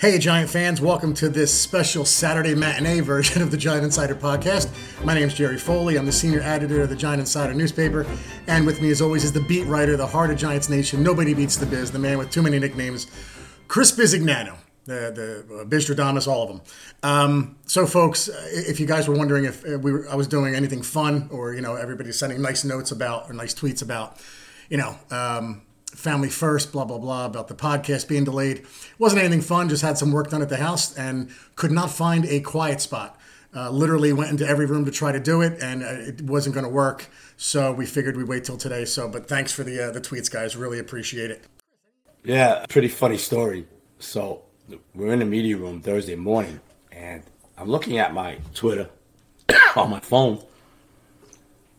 Hey, Giant fans, welcome to this special Saturday matinee version of the Giant Insider podcast. My name is Jerry Foley. I'm the senior editor of the Giant Insider newspaper. And with me, as always, is the beat writer, the heart of Giants Nation. Nobody beats the biz, the man with too many nicknames, Chris Bizignano. The, the uh, Bizstradamus, all of them. Um, so, folks, if you guys were wondering if uh, we were, I was doing anything fun, or you know, everybody's sending nice notes about or nice tweets about, you know, um, family first, blah, blah, blah, about the podcast being delayed. Wasn't anything fun, just had some work done at the house and could not find a quiet spot. Uh, literally went into every room to try to do it, and uh, it wasn't going to work. So we figured we'd wait till today. So, but thanks for the uh, the tweets, guys. Really appreciate it. Yeah, pretty funny story. So we're in the media room Thursday morning, and I'm looking at my Twitter on my phone,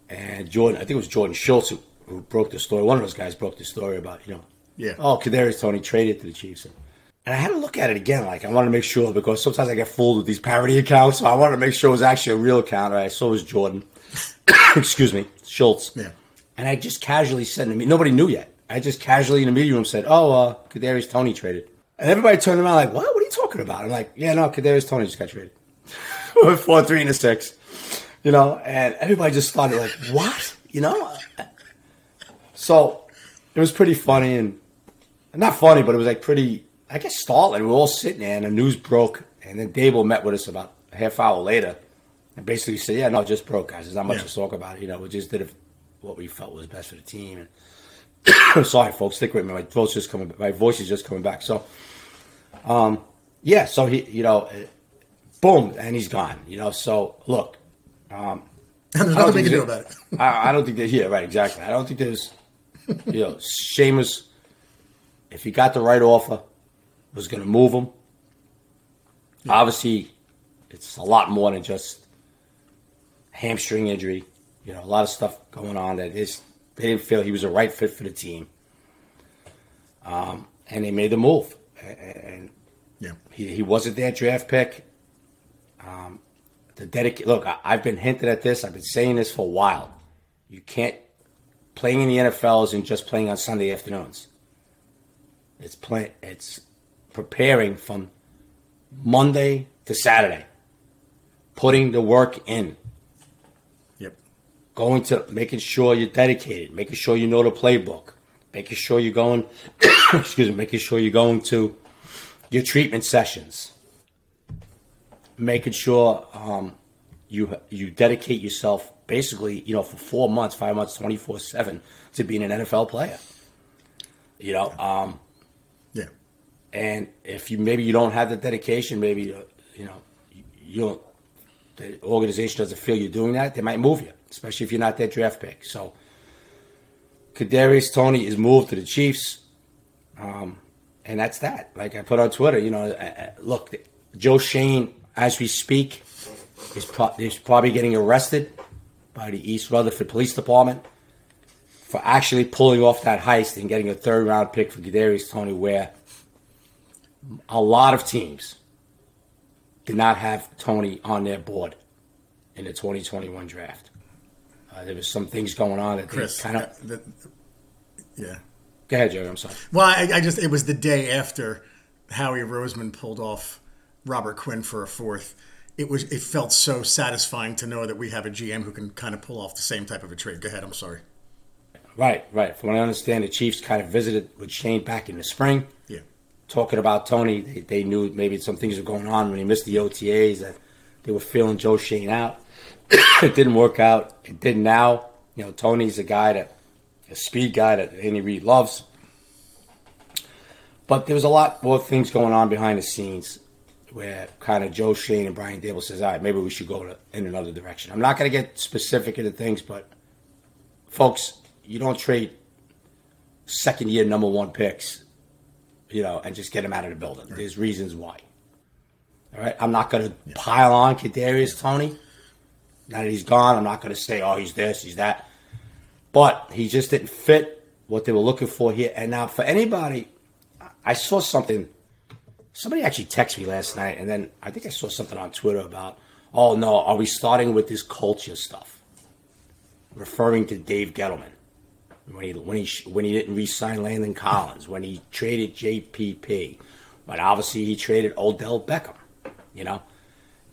and Jordan, I think it was Jordan Schultz who who broke the story. One of those guys broke the story about you know, yeah. Oh, Kadarius Toney traded to the Chiefs, and, and I had to look at it again. Like I wanted to make sure because sometimes I get fooled with these parody accounts, so I wanted to make sure it was actually a real account. Right? So was Jordan. Excuse me, Schultz. Yeah. And I just casually said to me, nobody knew yet. I just casually in the media room said, "Oh, uh, Kadarius Toney traded," and everybody turned around like, "What? What are you talking about?" I'm like, "Yeah, no, Kadarius Toney just got traded." Four, three, and a six, you know, and everybody just started like, "What?" You know, so it was pretty funny and not funny, but it was like pretty, I guess, startling. We were all sitting there and the news broke. And then Daboll met with us about a half hour later and basically said, Yeah, no, it just broke, guys. There's not much yeah. to talk about. You know, we just did what we felt was best for the team. And sorry, folks, stick with me. My voice just coming. My voice is just coming back. So, um, yeah. So he, you know, boom, and he's gone. You know. So look, um, there's nothing we can do about it. I, I, don't think that. Yeah, right. Exactly. I don't think there's you know, Seamus, if he got the right offer, was going to move him. Yeah. Obviously, it's a lot more than just hamstring injury. You know, a lot of stuff going on that is they didn't feel he was a right fit for the team. Um, and they made the move. And yeah. he, he wasn't their draft pick. Um, the dedic- look, I, I've been hinted at this. I've been saying this for a while. You can't playing in the NFL isn't just playing on Sunday afternoons. It's play, It's preparing from Monday to Saturday, putting the work in. Yep. Going to making sure you're dedicated, making sure you know the playbook, making sure you're going. excuse me, making sure you're going to your treatment sessions, making sure um, you you dedicate yourself basically, you know, for four months, five months, 24 7 to being an NFL player. You know, um, yeah. And if you maybe you don't have the dedication, maybe, uh, you know, you, you don't, the organization doesn't feel you're doing that, they might move you, especially if you're not their draft pick. So, Kadarius Toney is moved to the Chiefs. Um, and that's that. Like I put on Twitter, you know, uh, uh look, Joe Schoen, as we speak, is, pro- is probably getting arrested by the East Rutherford Police Department for actually pulling off that heist and getting a third round pick for Kadarius Toney, where a lot of teams did not have Toney on their board in the 2021 draft. Uh, there was some things going on that Chris, kind of. The, yeah. Go ahead, Jerry. I'm sorry. Well, I, I, just it was the day after Howie Roseman pulled off Robert Quinn for a fourth it was it felt so satisfying to know that we have a GM who can kind of pull off the same type of a trade. Go ahead, I'm sorry. Right, right. From what I understand, the Chiefs kind of visited with Schoen back in the spring. Yeah. Talking about Toney, they, they knew maybe some things were going on when he missed the OTAs that they were feeling Joe Schoen out. it didn't work out. It did now. You know, Toney's a guy that a speed guy that Andy Reid loves. But there was a lot more things going on behind the scenes where kind of Joe Schoen and Brian Daboll says, all right, maybe we should go to, in another direction. I'm not going to get specific into things, but folks, you don't trade second year number one picks, you know, and just get them out of the building. Right. There's reasons why. All right, I'm not going to yeah. pile on Kadarius Toney. Now that he's gone, I'm not going to say, oh, he's this, he's that. But he just didn't fit what they were looking for here. And now, for anybody, I saw something Somebody actually texted me last night, and then I think I saw something on Twitter about, oh no, are we starting with this culture stuff? Referring to Dave Gettleman when he when he when he didn't re-sign Landon Collins, when he traded JPP, But obviously, he traded Odell Beckham, you know?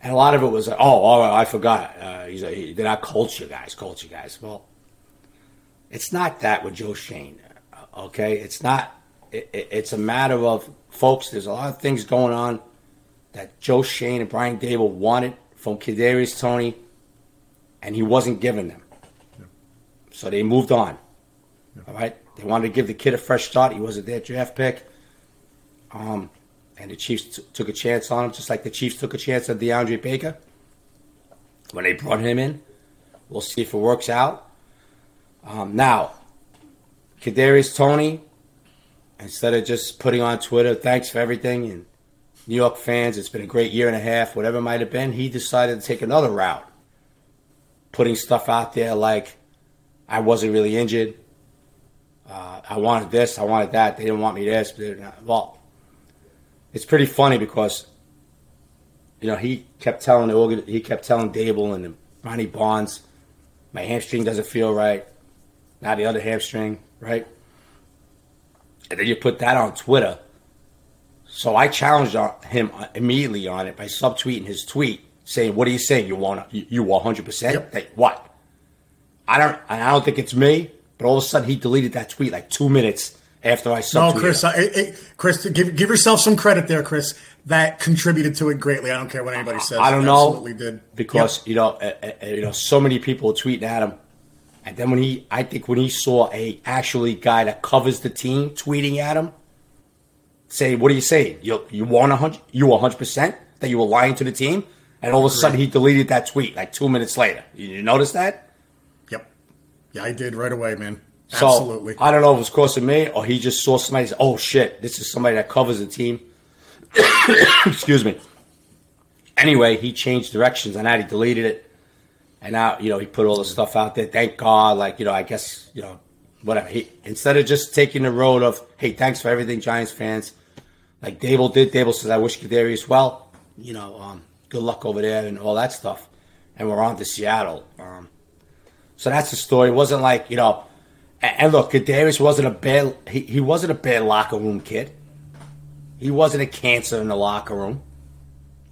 And a lot of it was, oh, oh I forgot. Uh, he's a, they're not culture guys, culture guys. Well, it's not that with Joe Schoen, okay? It's not, it, it, it's a matter of, folks, there's a lot of things going on that Joe Schoen and Brian Daboll wanted from Kadarius Toney, and he wasn't giving them. So they moved on. All right, they wanted to give the kid a fresh start. He wasn't their draft pick. Um, and the Chiefs t- took a chance on him, just like the Chiefs took a chance on DeAndre Baker when they brought him in. We'll see if it works out. Um, now, Kadarius Toney, instead of just putting on Twitter, thanks for everything, and New York fans, it's been a great year and a half, whatever it might have been, he decided to take another route, putting stuff out there like, I wasn't really injured. Uh, I wanted this, I wanted that. They didn't want me this. But well, it's pretty funny because, you know, he kept telling the he kept telling Daboll and Ronnie Barnes, my hamstring doesn't feel right. Now the other hamstring, right? And then you put that on Twitter. So I challenged him immediately on it by subtweeting his tweet, saying, "What are you saying? You want you 100 percent? What? I don't. I don't think it's me. But all of a sudden, he deleted that tweet like two minutes after I saw. No, Chris, I, Chris, give give yourself some credit there, Chris. That contributed to it greatly. I don't care what anybody says. I don't know. Absolutely did because yep. you know, uh, uh, you know, so many people tweeting at him, and then when he, I think when he saw a actually guy that covers the team tweeting at him, say, "What are you saying? You you want a hundred? You hundred percent that you were lying to the team?" And all of a sudden, he deleted that tweet like two minutes later. You notice that? Yep. Yeah, I did right away, man. So, Absolutely. I don't know if it was costing me or he just saw somebody say, oh shit, this is somebody that covers the team. Excuse me. Anyway, he changed directions and that. He deleted it. And now, you know, he put all the stuff out there. Thank God. Like, you know, I guess, you know, whatever. He, instead of just taking the road of, hey, thanks for everything, Giants fans. Like Daboll did. Daboll says, I wish Kadarius well. You know, um, good luck over there and all that stuff. And we're on to Seattle. Um, so that's the story. It wasn't like, you know, and look, Kadarius wasn't a bad he, he wasn't a bad locker room kid. He wasn't a cancer in the locker room.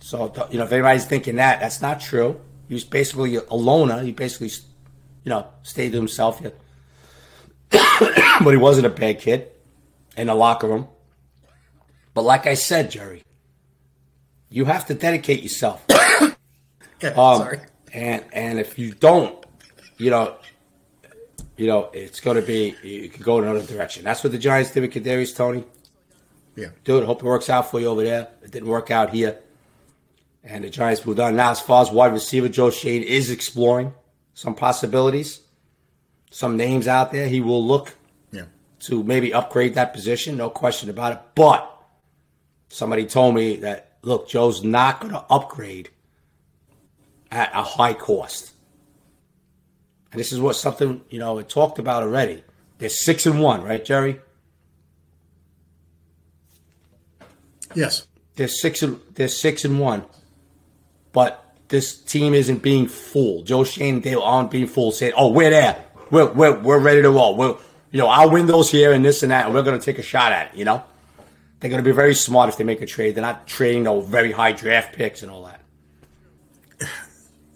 So you know, if anybody's thinking that, that's not true. He was basically a loner. He basically, you know, stayed to himself. but he wasn't a bad kid in the locker room. But like I said, Jerry, you have to dedicate yourself. okay, um, sorry. And and if you don't, you know, you know, it's going to be you can go in another direction. That's what the Giants did with Kadarius Toney. Yeah, dude. Hope it works out for you over there. It didn't work out here, and the Giants moved on. Now, as far as wide receiver, Joe Schoen is exploring some possibilities, some names out there. He will look yeah. to maybe upgrade that position, no question about it. But somebody told me that look, Joe's not going to upgrade at a high cost. And this is what something, you know, we talked about already. They're six and one, right, Jerry? Yes. They're six and they're six and one. But this team isn't being fooled. Joe Schoen they aren't being fooled saying, Oh, we're there. We're we're, we're ready to roll. We're you know, I'll win those here and this and that, and we're gonna take a shot at it, you know? They're gonna be very smart if they make a trade. They're not trading those very high draft picks and all that.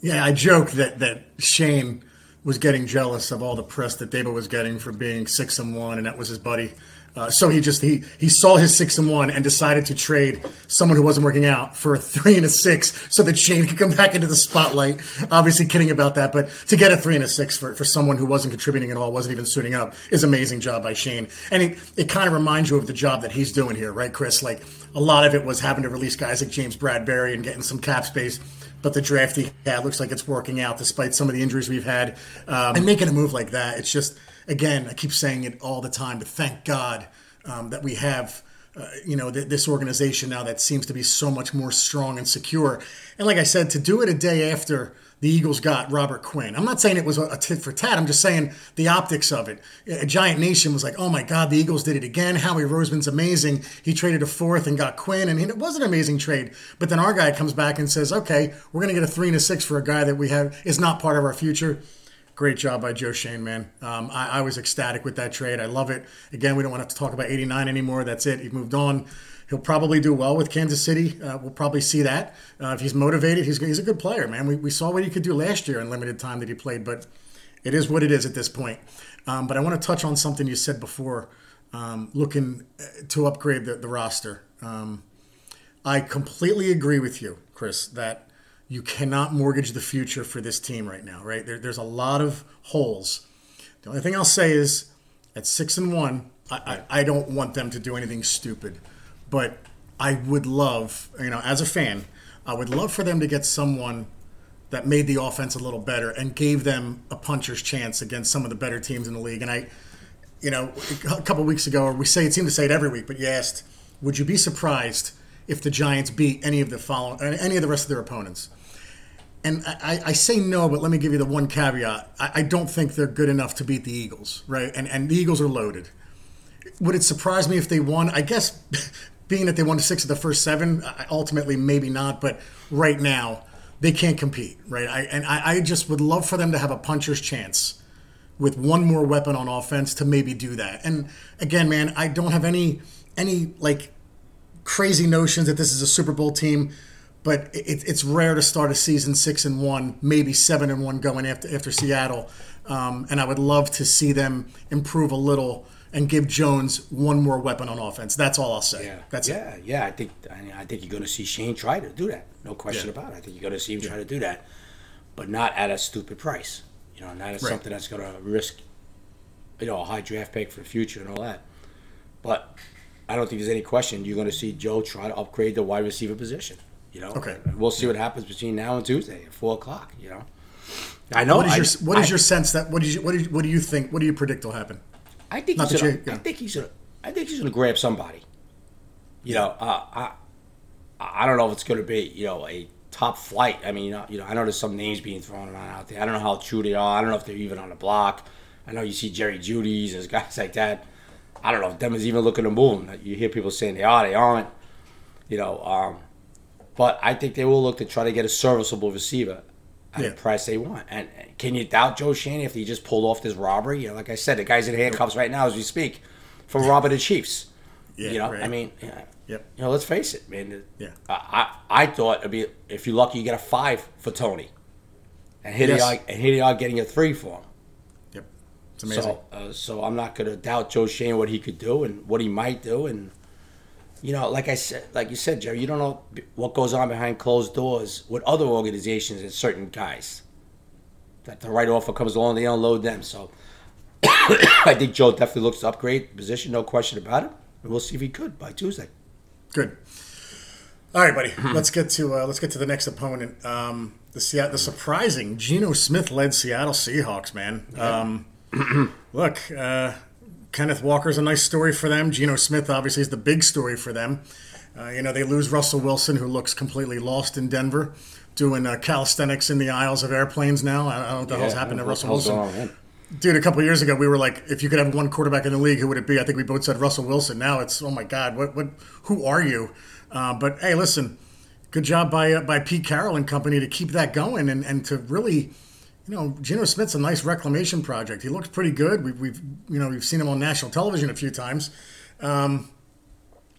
Yeah, I joke that that Schoen was getting jealous of all the press that Daboll was getting for being six and one, and that was his buddy. Uh, so he just he he saw his six and one and decided to trade someone who wasn't working out for a three and a six, so that Schoen could come back into the spotlight. Obviously, kidding about that, but to get a three and a six for, for someone who wasn't contributing at all, wasn't even suiting up, is amazing job by Schoen. And it it kind of reminds you of the job that he's doing here, right, Chris? Like a lot of it was having to release guys like James Bradberry and getting some cap space but the draft he had looks like it's working out despite some of the injuries we've had. Um, and making a move like that, it's just, again, I keep saying it all the time, but thank God um, that we have. Uh, you know th- this organization now that seems to be so much more strong and secure and like i said to do it a day after the Eagles got Robert Quinn. I'm not saying it was a tit for tat. I'm just saying the optics of it. A Giant Nation was like, oh my God, the Eagles did it again. Howie Roseman's amazing. He traded a fourth and got Quinn, and it was an amazing trade. But then our guy comes back and says, okay, we're going to get a three and a six for a guy that we have is not part of our future. Great job by Joe Schoen, man. Um, I, I was ecstatic with that trade. I love it. Again, we don't want to, talk about 89 anymore. That's it. He moved on He'll probably do well with Kansas City. Uh, we'll probably see that. Uh, if he's motivated, he's, he's a good player, man. We, we saw what he could do last year in limited time that he played, but it is what it is at this point. Um, but I want to touch on something you said before, um, looking uh, to upgrade the, the roster. Um, I completely agree with you, Chris, that you cannot mortgage the future for this team right now, right? There, there's a lot of holes. The only thing I'll say is at six and one, I, I, I don't want them to do anything stupid. But I would love, you know, as a fan, I would love for them to get someone that made the offense a little better and gave them a puncher's chance against some of the better teams in the league. And I, you know, a couple weeks ago, or we say it seemed to say it every week, but you asked, would you be surprised if the Giants beat any of the following, any of the rest of their opponents? And I, I say no, but let me give you the one caveat. I, I don't think they're good enough to beat the Eagles, right? And and the Eagles are loaded. Would it surprise me if they won? I guess being that they won six of the first seven, ultimately maybe not, but right now they can't compete, right? I, and I, I, just would love for them to have a puncher's chance with one more weapon on offense to maybe do that. And again, man, I don't have any any like crazy notions that this is a Super Bowl team, but it, it's rare to start a season six and one, maybe seven and one going after after Seattle. Um, and I would love to see them improve a little and give Jones one more weapon on offense. That's all I'll say. Yeah, that's yeah, it. yeah. I think I, mean, I think you're going to see Schoen try to do that. No question yeah. about it. I think you're going to see him yeah. try to do that, but not at a stupid price. You know, not at right. something that's going to risk, you know, a high draft pick for the future and all that. But I don't think there's any question you're going to see Joe try to upgrade the wide receiver position. You know, okay. We'll see what happens between now and Tuesday at four o'clock. You know, I know. What is your What is your sense that what you, what, is, what do you think? What do you predict will happen? I think Not he's gonna, yeah. I think he's gonna. I think he's gonna grab somebody. You know, uh, I I don't know if it's gonna be you know a top flight. I mean, you know, you know, I know there's some names being thrown around out there. I don't know how true they are. I don't know if they're even on the block. I know you see Jerry Jeudy's there's guys like that. I don't know if them is even looking to move them. You hear people saying they are, they aren't. You know, um, but I think they will look to try to get a serviceable receiver at yeah. the price they want. And can you doubt Joe Schoen if he just pulled off this robbery? You know, like I said, the guy's in handcuffs right now as we speak for robbing the Chiefs. Yeah, you know, right. I mean, yeah, yep. you know, let's face it, man. Yeah, I, I, I thought it'd be if you're lucky, you get a five for Toney, and here yes. they are, and here they are getting a three for him. Yep, it's amazing. So, uh, so I'm not going to doubt Joe Schoen what he could do and what he might do, and you know, like I said, like you said, Jerry, you don't know what goes on behind closed doors with other organizations and certain guys. That the right offer comes along, they unload them. So I think Joe definitely looks to upgrade position, no question about it. And we'll see if he could by Tuesday. Good. All right, buddy. let's get to uh, let's get to the next opponent. Um, the Seattle, the surprising Geno Smith led Seattle Seahawks. Man, um, look, uh, Kenneth Walker's a nice story for them. Geno Smith obviously is the big story for them. Uh, you know, they lose Russell Wilson, who looks completely lost in Denver, doing uh, calisthenics in the aisles of airplanes now. I don't know what the yeah, hell's happened to Russell Wilson. Dude, a couple years ago, we were like, if you could have one quarterback in the league, who would it be? I think we both said Russell Wilson. Now it's, oh my God, what, what, who are you? Uh, but hey, listen, good job by uh, by Pete Carroll and company to keep that going and, and to really you know, Geno Smith's a nice reclamation project. He looks pretty good. We've, we've you know, we've seen him on national television a few times. Um,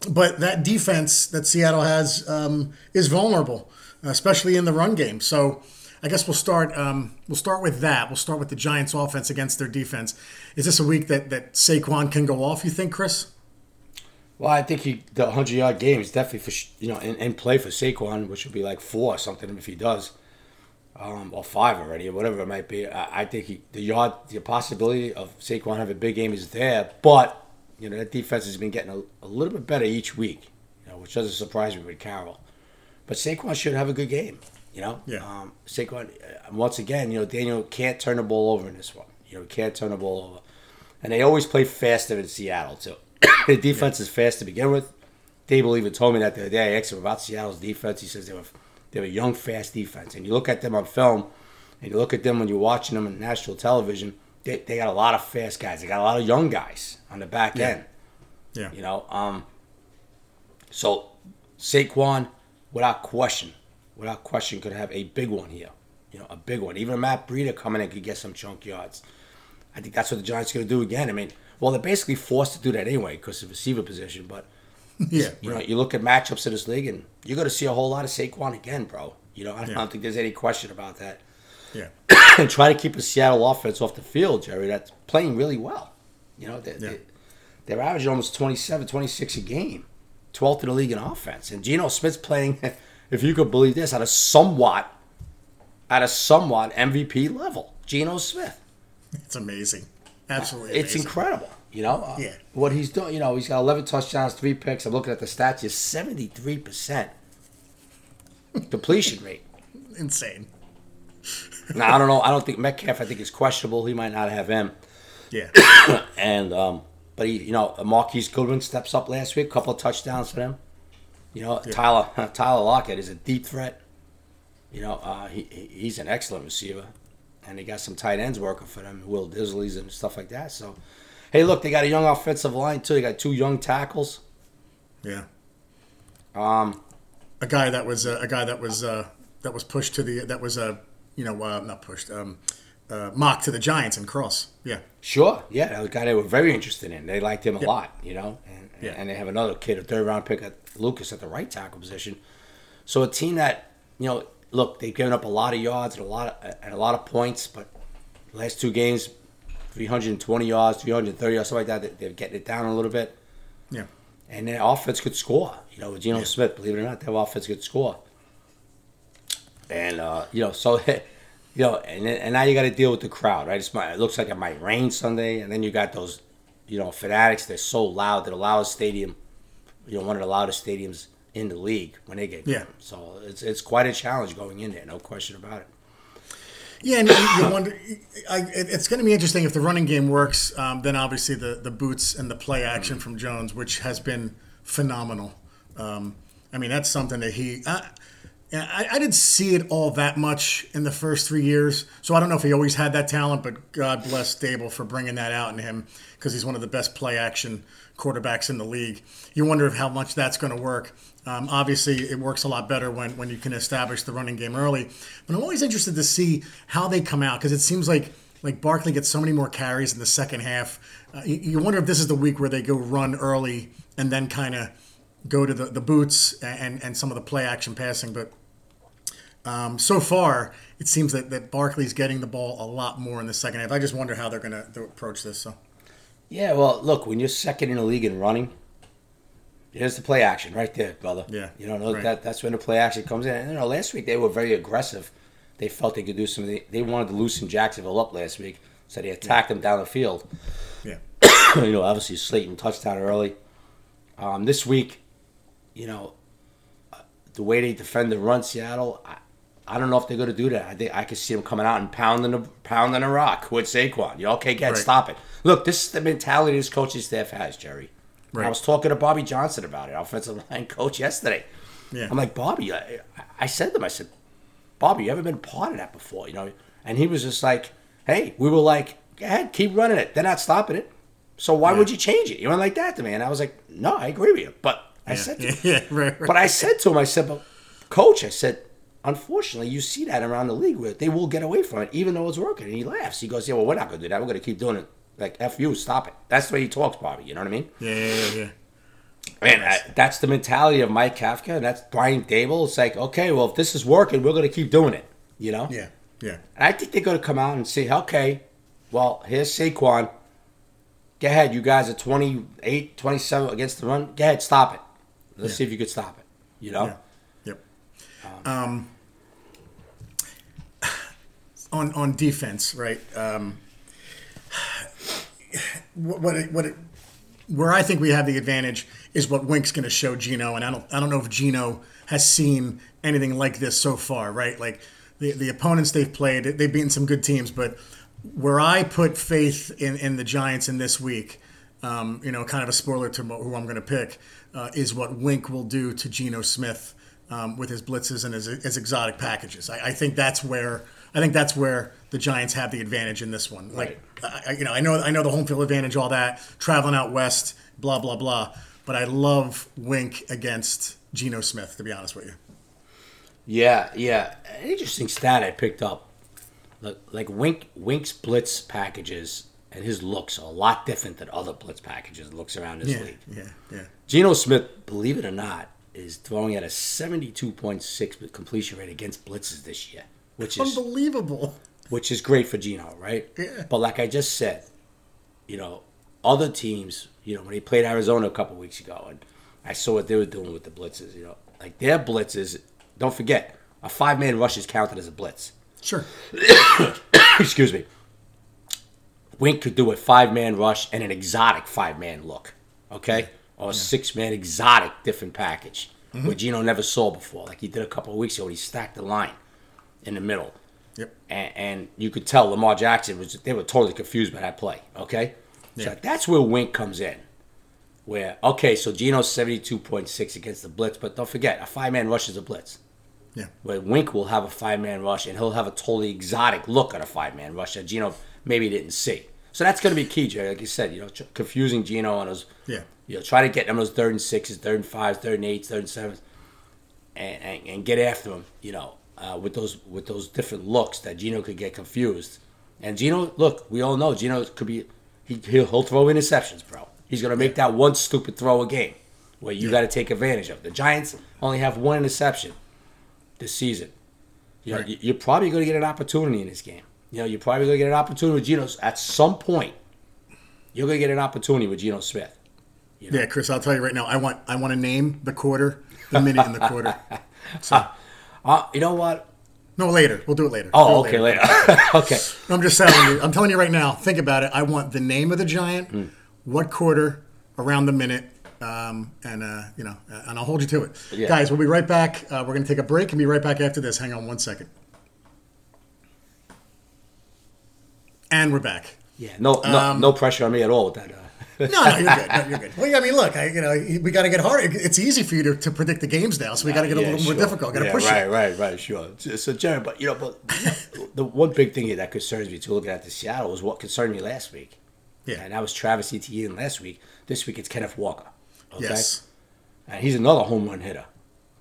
but that defense that Seattle has um, is vulnerable, especially in the run game. So I guess we'll start. Um, we'll start with that. We'll start with the Giants' offense against their defense. Is this a week that that Saquon can go off? You think, Chris? Well, I think he the hundred yard game is definitely for you know in, in play for Saquon, which would be like four or something if he does um, or five already, or whatever it might be. I, I think he, the yard, the possibility of Saquon having a big game is there, but you know that defense has been getting a, a little bit better each week, you know, which doesn't surprise me with Carroll. But Saquon should have a good game, you know. Yeah. Um, Saquon, uh, once again, you know, Daniel can't turn the ball over in this one. You know, can't turn the ball over, and they always play faster in Seattle too. the defense yeah. is fast to begin with. Daboll even told me that the other day. I asked him about Seattle's defense. He says they were they're a young, fast defense. And you look at them on film, and you look at them when you're watching them on national television, they, they got a lot of fast guys. They got a lot of young guys on the back yeah. end. Yeah. You know, um, so Saquon, without question, without question, could have a big one here. You know, a big one. Even Matt Breida coming in could get some chunk yards. I think that's what the Giants are going to do again. I mean, well, they're basically forced to do that anyway because of receiver position, but Yeah, You know, you look at matchups in this league, and you're going to see a whole lot of Saquon again, bro. You know, I don't Yeah. think there's any question about that. Yeah. and try to keep a Seattle offense off the field, Jerry. That's playing really well. You know, they, Yeah. they, they're averaging almost 27, 26 a game, 12th in the league in offense. And Geno Smith's playing, if you could believe this, at a somewhat, at a somewhat MVP level. Geno Smith. It's amazing. Uh, Absolutely. It's incredible. You know, uh, Yeah. what he's doing. You know, he's got 11 touchdowns, three picks. I'm looking at the stats. He's 73 percent completion rate. Insane. Now I don't know. I don't think Metcalf. I think is questionable. He might not have him. Yeah. And um, but he, you know, Marquise Goodwin steps up last week. couple of touchdowns for them. You know, Tyler Tyler Lockett is a deep threat. You know, uh, he he- he's an excellent receiver, and he got some tight ends working for them, Will Dissly's and stuff like that. So, hey, look, they got a young offensive line too. They got two young tackles. Yeah. Um, A guy that was uh, a guy that was uh, that was pushed to the that was uh, you know uh, not pushed um, uh, mocked to the Giants and Cross. Yeah. Sure, yeah, that was a guy they were very interested in. They liked him a Yeah. lot, you know, and Yeah. and they have another kid, a third round pick at Lucas at the right tackle position. So a team that you know, look, they've given up a lot of yards and a lot of and a lot of points, but last two games, three hundred and twenty yards, three hundred and thirty yards, something like that. they- They're getting it down a little bit, Yeah. and their offense could score. You know, with Geno Yeah. Smith, believe it or not, their offense could score. And uh, you know, so you know, and and now you got to deal with the crowd, right? It's my, it looks like it might rain Sunday, and then you got those, you know, fanatics. They're so loud. They're the loudest stadium, you know, one of the loudest stadiums in the league when they get Yeah. So it's it's quite a challenge going in there, no question about it. Yeah, and you, you wonder. I, it- it's going to be interesting if the running game works. Um, then obviously the the boots and the play action from Jones, which has been phenomenal. Um, I mean, that's something that he. I, I, I didn't see it all that much in the first three years, so I don't know if he always had that talent. But God bless Daboll for bringing that out in him because he's one of the best play action quarterbacks in the league. You wonder how much that's going to work. Um, obviously, it works a lot better when, when you can establish the running game early. But I'm always interested to see how they come out because it seems like like Barkley gets so many more carries in the second half. Uh, you, you wonder if this is the week where they go run early and then kind of go to the, the boots and, and some of the play action passing. But um, so far, it seems that, that Barkley's getting the ball a lot more in the second half. I just wonder how they're going to approach this. So Yeah, well, look, when you're second in the league in running, there's the play action right there, brother. Yeah, you know right. that that's when the play action comes in. And, you know, last week they were very aggressive. They felt they could do something. They, they wanted to loosen Jacksonville up last week, so they attacked them down the field. yeah, you know, obviously Slayton touchdown early. Um, this week, you know, uh, the way they defend the run, Seattle, I, I don't know if they're going to do that. I think I could see them coming out and pounding a pounding a rock with Saquon. You okay, get Right. stop it. Look, this is the mentality this coaching staff has, Jerry. Right. I was talking to Bobby Johnson about it, offensive line coach, yesterday. Yeah. I'm like, Bobby, I, I said to him, I said, Bobby, you ever been part of that before? You know, and he was just like, hey, we were like, go ahead, keep running it. They're not stopping it. So why would you change it? You went like that to me, and I was like, no, I agree with you. But I said, to yeah, him, yeah, right, right. but I said to him, I said, but coach, I said, unfortunately, you see that around the league where they will get away from it, even though it's working. And he laughs. He goes, yeah, well, we're not going to do that. We're going to keep doing it. Like, F you, stop it. That's the way he talks, Bobby. You know what I mean? yeah, yeah, yeah, yeah. Man, I, that's the mentality of Mike Kafka. And that's Brian Daboll. It's like, okay, well, if this is working, we're going to keep doing it. You know? Yeah, yeah. And I think they're going to come out and say, okay, well, here's Saquon. Go ahead. You guys are 28, 27 against the run. Go ahead, stop it. Let's Yeah. see if you could stop it. You know? Yeah. Yep. Um, on on defense, right? Um, what what it, what it, where I think we have the advantage is what Wink's going to show Geno, and I don't I don't know if Geno has seen anything like this so far, right? Like the the opponents they've played, they've beaten some good teams, but where I put faith in in the Giants in this week. Um, you know, kind of a spoiler to who I'm going to pick, uh, is what Wink will do to Geno Smith um, with his blitzes and his, his exotic packages. I, I think that's where I think that's where the Giants have the advantage in this one. Like, I, you know, I know I know the home field advantage, all that traveling out west, blah blah blah. But I love Wink against Geno Smith. To be honest with you, Yeah, yeah. An interesting stat I picked up. Like, like Wink Wink's blitz packages and his looks are a lot different than other blitz packages looks around this Yeah, league. yeah, yeah. Geno Smith, believe it or not, is throwing at a 72.6 completion rate against blitzes this year, which is Unbelievable. which is great for Geno, right? Yeah. But like I just said, you know, other teams, you know, when he played Arizona a couple weeks ago, and I saw what they were doing with the blitzes, you know, like their blitzes. Don't forget, a five man rush is counted as a blitz. Sure. Excuse me. Wink could do a five man rush and an exotic five man look, okay, or a six man exotic different package, Mm-hmm. which Geno never saw before. Like he did a couple of weeks ago, he stacked the line in the middle. Yep. and, and you could tell Lamar Jackson was they were totally confused by that play. Okay, Yeah. so that's where Wink comes in. Where okay, so Geno's seventy two point six against the blitz, but don't forget a five man rush is a blitz. Yeah. Where Wink will have a five man rush and he'll have a totally exotic look at a five man rush that Geno maybe didn't see. So that's going to be key, Jerry. Like you said, you know, confusing Geno on those. Yeah. You know, try to get them those third and sixes, third and fives, third and eights, third and sevens, and, and, and get after him. You know, uh, with those with those different looks that Geno could get confused. And Geno, look, we all know Geno could be he he'll, he'll throw interceptions, bro. He's gonna make that one stupid throw a game where you got to take advantage of. The Giants only have one interception this season. You know, Right. you're probably going to get an opportunity in this game. You know, you're probably going to get an opportunity with Geno at some point. You're going to get an opportunity with Geno Smith. Yeah, Chris, I'll tell you right now. I want I want to name the quarter, the minute in the quarter. So Uh, you know what? no, later. We'll do it later. Oh, it okay, later. okay. I'm just telling you. I'm telling you right now. Think about it. I want the name of the giant, Hmm. what quarter, around the minute, um, and uh, you know, and I'll hold you to it, Yeah. guys. We'll be right back. Uh, we're going to take a break and be right back after this. Hang on one second. And we're back. Yeah, no, no, Um, no pressure on me at all with that. Uh, No, no, you're good. No, you're good. Well, I mean, look, I, you know, we got to get hard. It's easy for you to, to predict the games now, so we got to get a yeah, little more difficult. Got to yeah, push right, it. right, right, right, sure. So, so, Jerry, but you know, but the one big thing that concerns me too, looking at the Seattle, was what concerned me last week. Yeah. and that was Travis Etienne last week. This week it's Kenneth Walker. Okay, Yes. and he's another home run hitter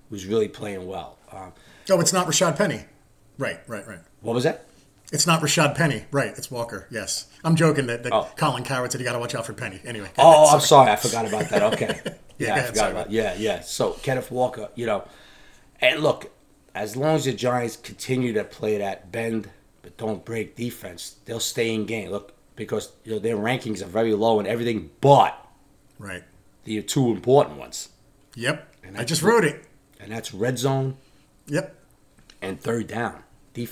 who's really playing well. Um, Oh, it's not Rashad Penny. Right, right, right. what was that? It's not Rashad Penny. Right, it's Walker. Yes. I'm joking that, that Oh. Colin Cowherd said you got to watch out for Penny. Anyway. Oh, I'm sorry, I forgot about that. Okay, Yeah, yeah, I forgot sorry. about. Yeah, yeah. So Kenneth Walker, you know, and look, as long as the Giants continue to play that bend but don't break defense, they'll stay in game. Look, because you know their rankings are very low and everything, but Right. the two important ones, Yep. And I just wrote it. and that's red zone Yep. and third down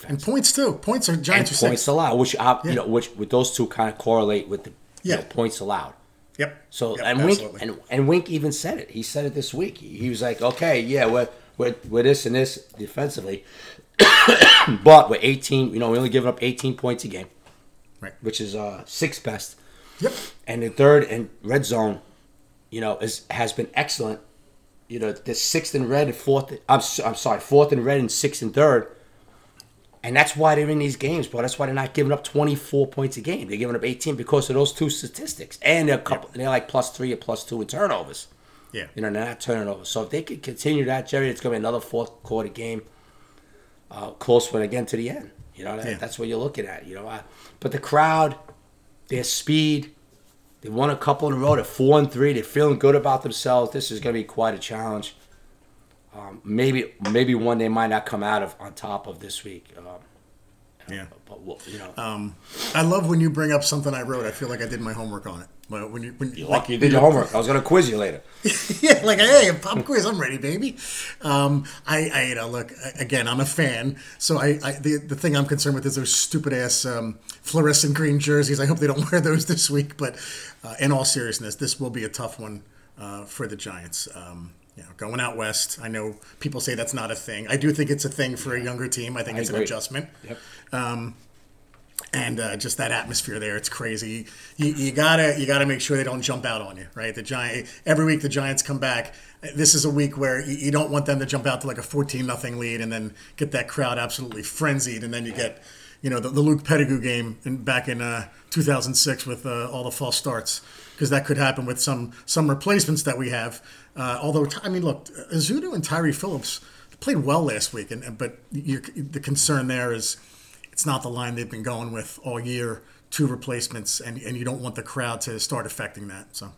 And points too. Points are And Giants are points six. allowed, which I, Yeah. you know, which with those two kind of correlate with the you Yeah. know, points allowed. Yep. So Yep, and Wink and, and Wink even said it. He said it this week. He, he was like, "Okay, yeah, we're, we're we're this and this defensively, but we're 18. You know, we're only giving up 18 points a game, Right. which is uh sixth best. Yep. And the third and red zone, you know, is has been excellent. You know, the sixth and red and fourth. I'm I'm sorry, fourth and red and sixth and third. And that's why they're in these games, bro. That's why they're not giving up 24 points a game. They're giving up 18 because of those two statistics. And they're a couple, they're like plus three or plus two in turnovers. Yeah. You know, they're not turning over. So if they could continue that, Jerry, it's going to be another fourth quarter game. Uh, close one again to the end. You know, that, Yeah. that's what you're looking at. You know, uh, but the crowd, their speed, they won a couple in a row. They're four and three. They're feeling good about themselves. This is going to be quite a challenge. Um, maybe, maybe one they might not come out of on top of this week. Um, Yeah. but we'll, you know, Um, I love when you bring up something I wrote. I feel like I did my homework on it. But when you, when you're lucky you did your homework. I was going to quiz you later. yeah, like hey, pop quiz, I'm ready, baby. Um, I, I, you know, look again. I'm a fan, so I, I the, the thing I'm concerned with is those stupid ass um, fluorescent green jerseys. I hope they don't wear those this week. But uh, in all seriousness, this will be a tough one uh, for the Giants. Um, you know, going out west. I know people say that's not a thing. I do think it's a thing for a younger team. I think I it's an adjustment Yep. Um, and uh, just that atmosphere there it's crazy you, you gotta you gotta make sure they don't jump out on you right the giant every week the giants come back this is a week where you, you don't want them to jump out to like a 14 nothing lead and then get that crowd absolutely frenzied and then you get you know the, the luke petitgout game in, back in uh, 2006 with uh, all the false starts because that could happen with some some replacements that we have uh, although i mean look ezeudu and tyre phillips played well last week and, but the concern there is it's not the line they've been going with all year two replacements, and, and you don't want the crowd to start affecting that. So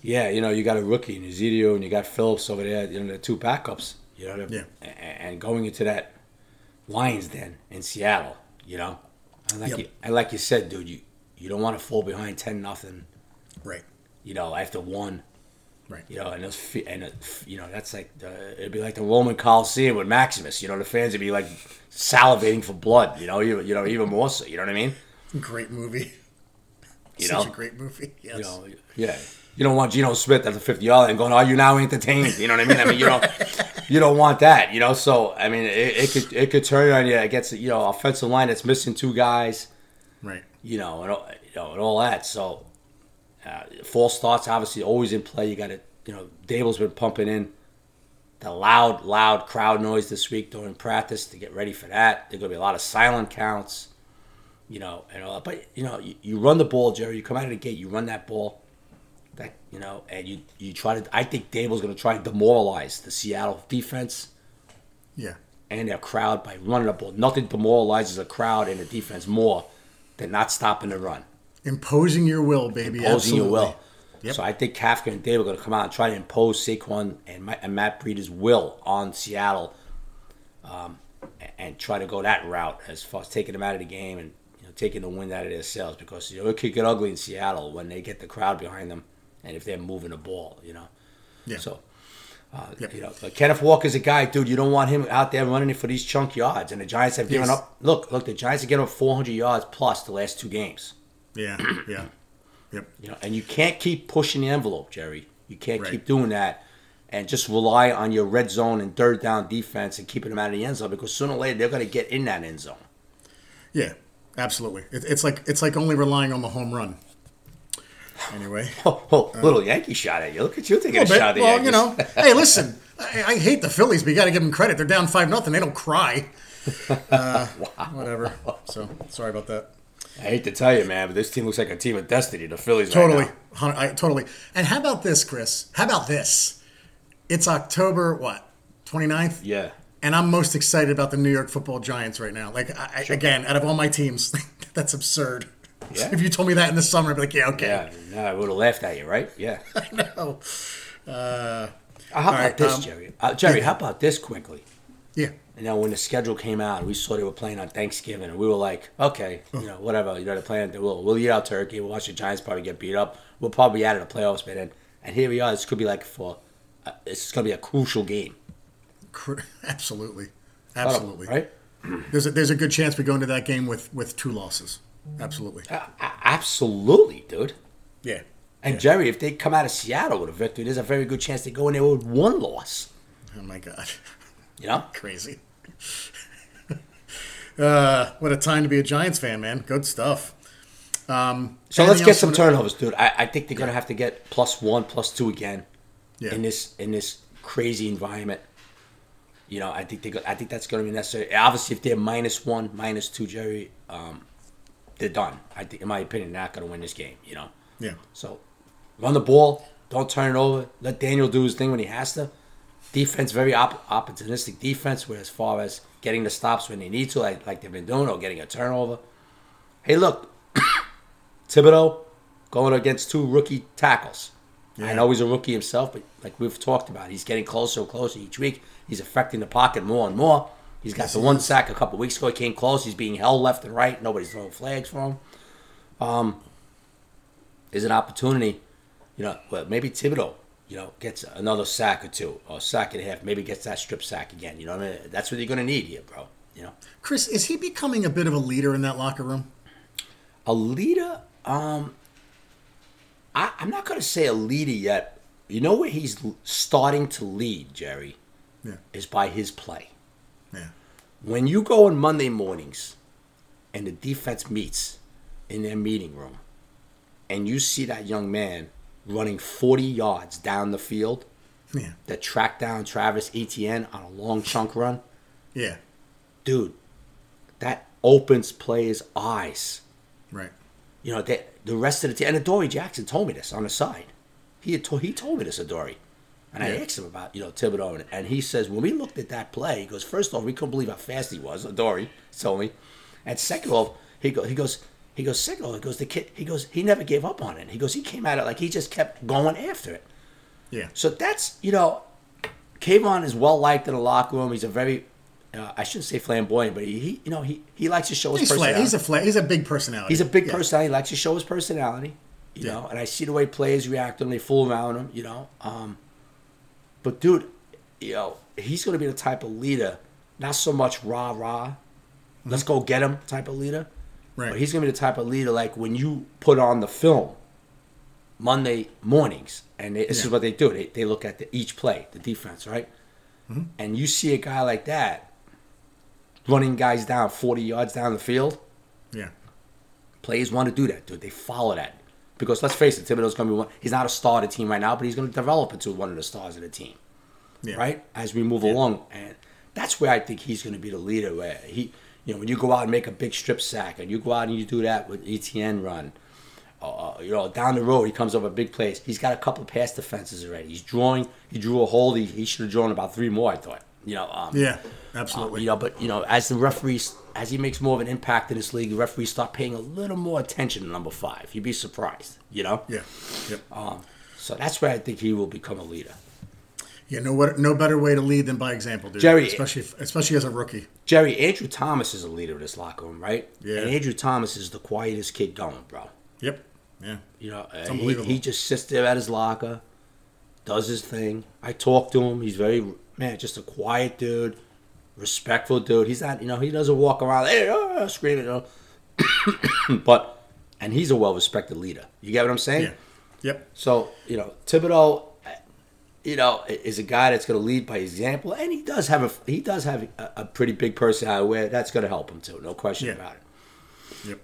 Yeah, you know, you got a rookie in Ezekiel and you got Phillips over there, you know, the two backups, you know, Yeah. and going into that Lions den in Seattle, you know, and like Yep. you, and like you said, dude, you you don't want to fall behind ten nothing, right, you know, after one, right, you know, and those fe- and it, you know that's like the, it'd be like the Roman Coliseum with Maximus, you know, the fans would be like salivating for blood, you know, you, you know, even more so, you know what I mean? great movie. You Such know? a great movie. Yes. You know, yeah. You don't want Geno Smith at the 50 yard line going, "Are you now entertained?" You know what I mean? I mean, you don't, you don't want that. You know, so I mean, it, it could it could turn on you against you know offensive line that's missing two guys. right. You know, and all, you know, and all that. So, uh, false starts obviously always in play. You got to, you know, Daboll's been pumping in the loud, loud crowd noise this week during practice to get ready for that. There's gonna be a lot of silent counts. You know, and all that. But you know, you, you run the ball, Jerry. You come out of the gate, you run that ball. That you know, and you you try to. I think Daboll's gonna try and demoralize the Seattle defense Yeah. and their crowd by running the ball. Nothing demoralizes a crowd and a defense more than not stopping the run, Imposing your will, baby. imposing Absolutely. your will. Yep. So I think Kafka and Dave are going to come out and try to impose Saquon and, Ma- and Matt Breida's will on Seattle, um, and try to go that route as far as taking them out of the game and you know taking the wind out of their sails because you know it could get ugly in Seattle when they get the crowd behind them and if they're moving the ball, you know. Yeah. So. Uh, Yep. You know, but Kenneth Walker's a guy, dude. You don't want him out there running it for these chunk yards. And the Giants have given Yes. up. Look, look, the Giants have given up 400 yards plus the last two games. Yeah. Yeah. Yep. You know, and you can't keep pushing the envelope, Jerry. You can't Right. keep doing that, and just rely on your red zone and third down defense and keeping them out of the end zone because sooner or later they're going to get in that end zone. Yeah. Absolutely. It, it's like it's like only relying on the home run. Anyway. Oh, oh little Yankee shot at you. Look at you taking a Well, shot at the well, Yankees. you know, hey, listen, I, I hate the Phillies, but you got to give them credit. They're down five nothing. They don't cry. Uh, Whatever. So sorry about that. I hate to tell you, man, but this team looks like a team of destiny. The Phillies, right Totally, now. I, totally. And how about this, Chris? How about this? It's October what 29th? Yeah. And I'm most excited about the New York Football Giants right now. Like I, I- again, out of all my teams, that's absurd. Yeah. If you told me that in the summer, I'd be like, yeah, okay. Yeah, no, I would have laughed at you, right? Yeah. No. Uh, how about right, this, um, Jerry? Uh, Jerry, how about this quickly? Yeah. You know, when the schedule came out, we saw they were playing on Thanksgiving, and we were like, okay, you know, whatever. You know, they're playing. We'll, we'll eat out turkey. We'll watch the Giants probably get beat up. We'll probably be out of the playoffs by then. And here we are. This could be like for, uh, this is going to be a crucial game. Absolutely. Absolutely. Right? There's a, there's a good chance we go into that game with, with two losses. Absolutely. A- absolutely, dude. Yeah. And Jerry, if they come out of Seattle with a victory, there's a very good chance they go in there with one loss. Oh my God. You know? Crazy. uh, what a time to be a Giants fan, man. Good stuff. Um, So let's get some wanna- turnovers, dude. I, I think they're gonna have to get plus one, plus two again Yeah. in this in this crazy environment. You know, I think they go, I think that's gonna be necessary. Obviously, if they're minus one, minus two, Jerry, um, they're done. I think, in my opinion, they're not gonna win this game. You know, Yeah. so run the ball, don't turn it over. Let Daniel do his thing when he has to. Defense, very op- opportunistic defense, where as far as getting the stops when they need to, like, like they've been doing, or getting a turnover. Hey, look, Thibodeaux going against two rookie tackles. I Yeah. know he's a rookie himself, but like we've talked about, he's getting closer and closer each week. He's affecting the pocket more and more. He's got Yes, the one is. sack a couple weeks ago. He came close. He's being held left and right. Nobody's throwing flags for him. Um, there's an opportunity, you know. Well, maybe Thibodeaux, you know, gets another sack or two, or a sack and a half. Maybe gets that strip sack again. You know what I mean? That's what you're going to need here, bro. You know, Chris, is he becoming a bit of a leader in that locker room? a leader. Um, I, I'm not going to say a leader yet. You know where he's starting to lead, Jerry, Yeah. is by his play. Yeah. When you go on Monday mornings and the defense meets in their meeting room and you see that young man running 40 yards down the field Yeah. that tracked down Travis Etienne on a long chunk run, Yeah. dude, that opens players' eyes. Right. You know, they, the rest of the team, and Adoree Jackson told me this on the side. He had to, he told me this, Adoree. And I asked him about, you know, Thibodeaux. And, and he says, when we looked at that play, he goes, first off, we couldn't believe how fast he was. Adoree told me. And second off, he, go, he goes, He goes, signal. He goes, the kid, he goes, he never gave up on it. He goes, he came at it like he just kept going after it. Yeah. So that's, you know, Kayvon is well liked in the locker room. He's a very, uh, I shouldn't say flamboyant, but he, he, you know, he, he likes to show his He's flat. personality. He's a flat. He's a big personality. He's a big Yeah. personality. He likes to show his personality, you Yeah. know. And I see the way players react to him. They fool around him, you know. Um, but dude, you know, he's going to be the type of leader, not so much rah rah, let's go get him type of leader. Right. But he's going to be the type of leader like when you put on the film Monday mornings, and they, this Yeah. is what they do. They, they look at the, each play, the defense, right? Mm-hmm. And you see a guy like that running guys down 40 yards down the field. Yeah. Players want to do that, dude. They follow that. Because let's face it, Thibodeaux's going to be one. He's not a star of the team right now, but he's going to develop into one of the stars of the team, Yeah. right? As we move along, and that's where I think he's going to be the leader. Where he, you know, when you go out and make a big strip sack, and you go out and you do that with ETN run, uh, you know, down the road he comes up a big place. He's got a couple of pass defenses already. He's drawing. He drew a hold. He, he should have drawn about three more. I thought. You know. Um, Yeah. uh, Absolutely. you know, but you know, as the referees, as he makes more of an impact in this league, the referees start paying a little more attention to number five. You'd be surprised, you know. yeah. Yep. Um, so that's where I think he will become a leader. Yeah. No. What? No better way to lead than by example, dude. Jerry- Especially, especially as a rookie. Jerry, Andrew Thomas is a leader of this locker room, right? Yeah. And Andrew Thomas is the quietest kid going, bro. Yep. Yeah. You know, he, unbelievable. he just sits there at his locker, does his thing. I talk to him. He's very man, just a quiet dude, respectful dude. He's not, you know, he doesn't walk around hey, uh, screaming, you know. but and he's a well respected leader. You get what I'm saying? Yeah. Yep. So you know, Thibodeaux, you know, is a guy that's going to lead by example, and he does have a he does have a, a pretty big personality where that's going to help him too. No question Yeah. about it. Yep.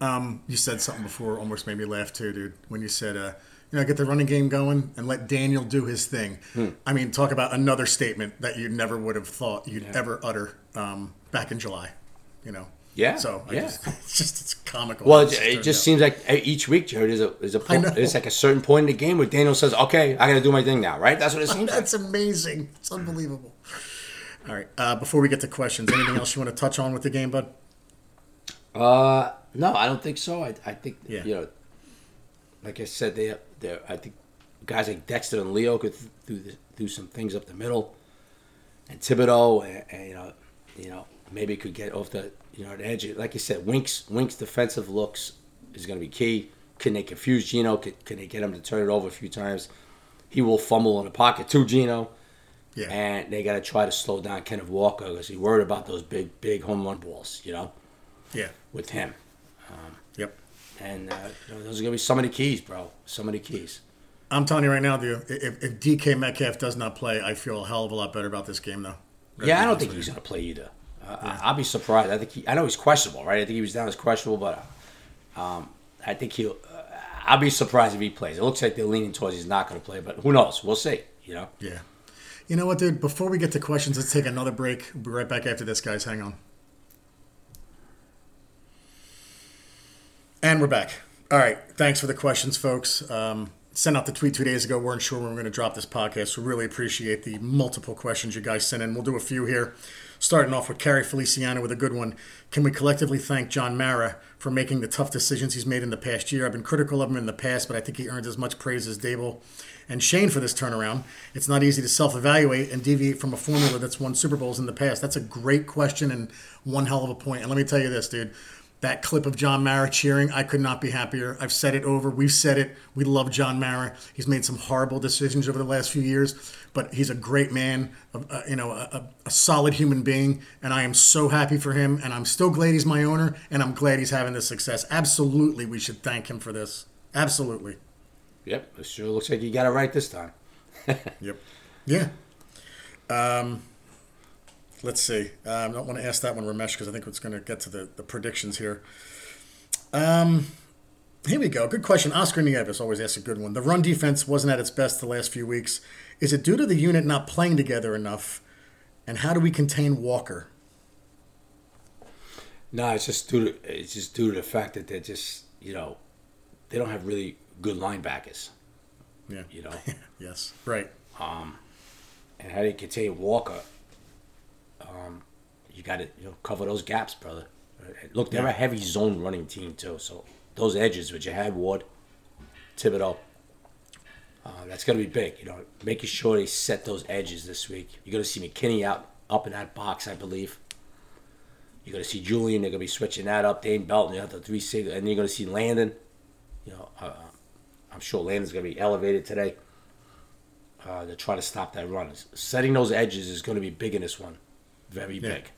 Um, you said something before, almost made me laugh too, dude. When you said, uh, you know, get the running game going and let Daniel do his thing. Hmm. I mean, talk about another statement that you never would have thought you'd ever utter um, back in July. You know. Yeah, So I yeah. just, it's just it's comical. Well, how it, this it turned just out. seems like uh, each week, Jared, is a is a point, it's like a certain point in the game where Daniel says, "Okay, I got to do my thing now." Right? That's what it seems like. That's amazing. It's unbelievable. All right. Uh, before we get to questions, anything else you want to touch on with the game, bud? Uh, no, I don't think so. I, I think Yeah. you know, like I said, they they I think guys like Dexter and Leo could do do some things up the middle, and Thibodeaux, and, and you know, you know, maybe could get off the you know the edge. Like you said, Winks Winks defensive looks is going to be key. Can they confuse Geno? Can, can they get him to turn it over a few times? He will fumble in the pocket too, Geno. Yeah. And they got to try to slow down Kenneth Walker because he's worried about those big, big home run balls, you know, yeah. with him. Yep. And uh, you know, those are gonna be some of the keys, bro. Some of the keys. I'm telling you right now, dude. If, if DK Metcalf does not play, I feel a hell of a lot better about this game, though. Yeah, I don't think he's gonna play either. I- I'll be surprised. I think he. I know he's questionable, right? I think he was down as questionable, but um, I think he'll. Uh, I'll be surprised if he plays. It looks like they're leaning towards he's not gonna play, but who knows? We'll see. You know. Yeah. You know what, dude? Before we get to questions, let's take another break. We'll be right back after this, guys. Hang on. And we're back. All right. Thanks for the questions, folks. Um, sent out the tweet two days ago. We weren't sure when we were going to drop this podcast. So really appreciate the multiple questions you guys sent in. We'll do a few here. Starting off with Carrie Feliciano with a good one. Can we collectively thank John Mara for making the tough decisions he's made in the past year? I've been critical of him in the past, but I think he earned as much praise as Daboll and Schoen for this turnaround. It's not easy to self evaluate and deviate from a formula that's won Super Bowls in the past. That's a great question and one hell of a point. And let me tell you this, dude. That clip of John Mara cheering, I could not be happier. I've said it over. We've said it. We love John Mara. He's made some horrible decisions over the last few years, but he's a great man, uh, you know, a, a, a solid human being, and I am so happy for him. And I'm still glad he's my owner, and I'm glad he's having this success. Absolutely, we should thank him for this. Absolutely. Yep. It sure looks like you got it right this time. Yep. Yeah. Um, let's see. Um, I don't want to ask that one, Ramesh, because I think it's going to get to the, the predictions here. Um, here we go. Good question. Oscar Nieves always asks a good one. The run defense wasn't at its best the last few weeks. Is it due to the unit not playing together enough? And how do we contain Walker? No, it's just due to it's just due to the fact that they're just you know they don't have really good linebackers. Yeah. You know. Yes. Right. Um, and how do you contain Walker? Um, you got to you know cover those gaps, brother. Look, they're a heavy zone running team too. So those edges, which you had Ward, Thibodeaux, uh, that's going to be big. You know, making sure they set those edges this week. You're going to see McKinney out up in that box, I believe. You're going to see Julian. They're going to be switching that up. Dane Belton, you have the three sig, and you're going to see Landon. You know, uh, I'm sure Landon's going to be elevated today. Uh, they're trying to stop that run. Setting those edges is going to be big in this one, very Yeah. big.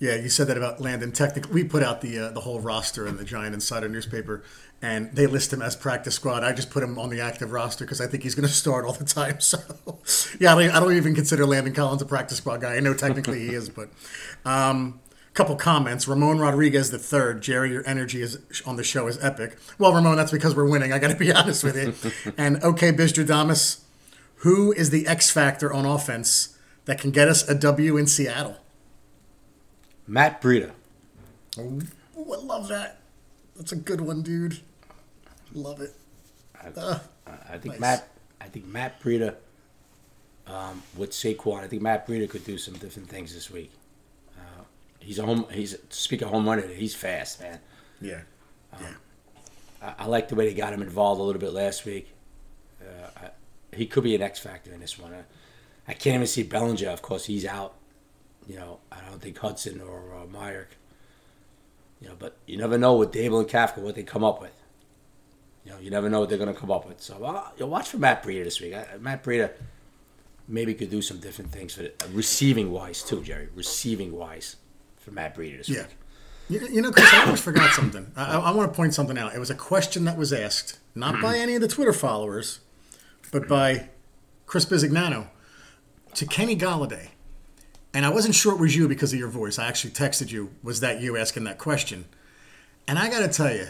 Yeah, you said that about Landon. Technically, we put out the uh, the whole roster in the Giant Insider newspaper, and they list him as practice squad. I just put him on the active roster because I think he's going to start all the time. So, yeah, I don't, I don't even consider Landon Collins a practice squad guy. I know technically he is, but um, couple comments. Ramon Rodriguez the third. Jerry, your energy is on the show is epic. Well, Ramon, that's because we're winning. I got to be honest with you. and okay, Bizdradamus, who is the X factor on offense that can get us a W in Seattle? Matt Breida. Oh, I love that. That's a good one, dude. Love it. Uh, I think Nice. Matt. I think Matt Breida um, with Saquon. I think Matt Breida could do some different things this week. Uh, he's a home. He's speak of home run. He's fast, man. yeah. Yeah. I, I like the way they got him involved a little bit last week. Uh, I, he could be an X factor in this one. I, can't even see Bellinger. Of course, he's out. You know, I don't think Hudson or uh, Myarick. You know, but you never know with Daboll and Kafka what they come up with. You know, you never know what they're going to come up with. So, uh, you know, watch for Matt Breida this week. I, Matt Breida maybe could do some different things for the, uh, receiving wise too, Jerry. Receiving wise for Matt Breida this Yeah. week. You, you know, Chris, I almost forgot something. I, I, I want to point something out. It was a question that was asked, not by any of the Twitter followers, but by Chris Bisignano to Kenny Golladay. And I wasn't sure it was you because of your voice. I actually texted you, was that you asking that question? And I got to tell you,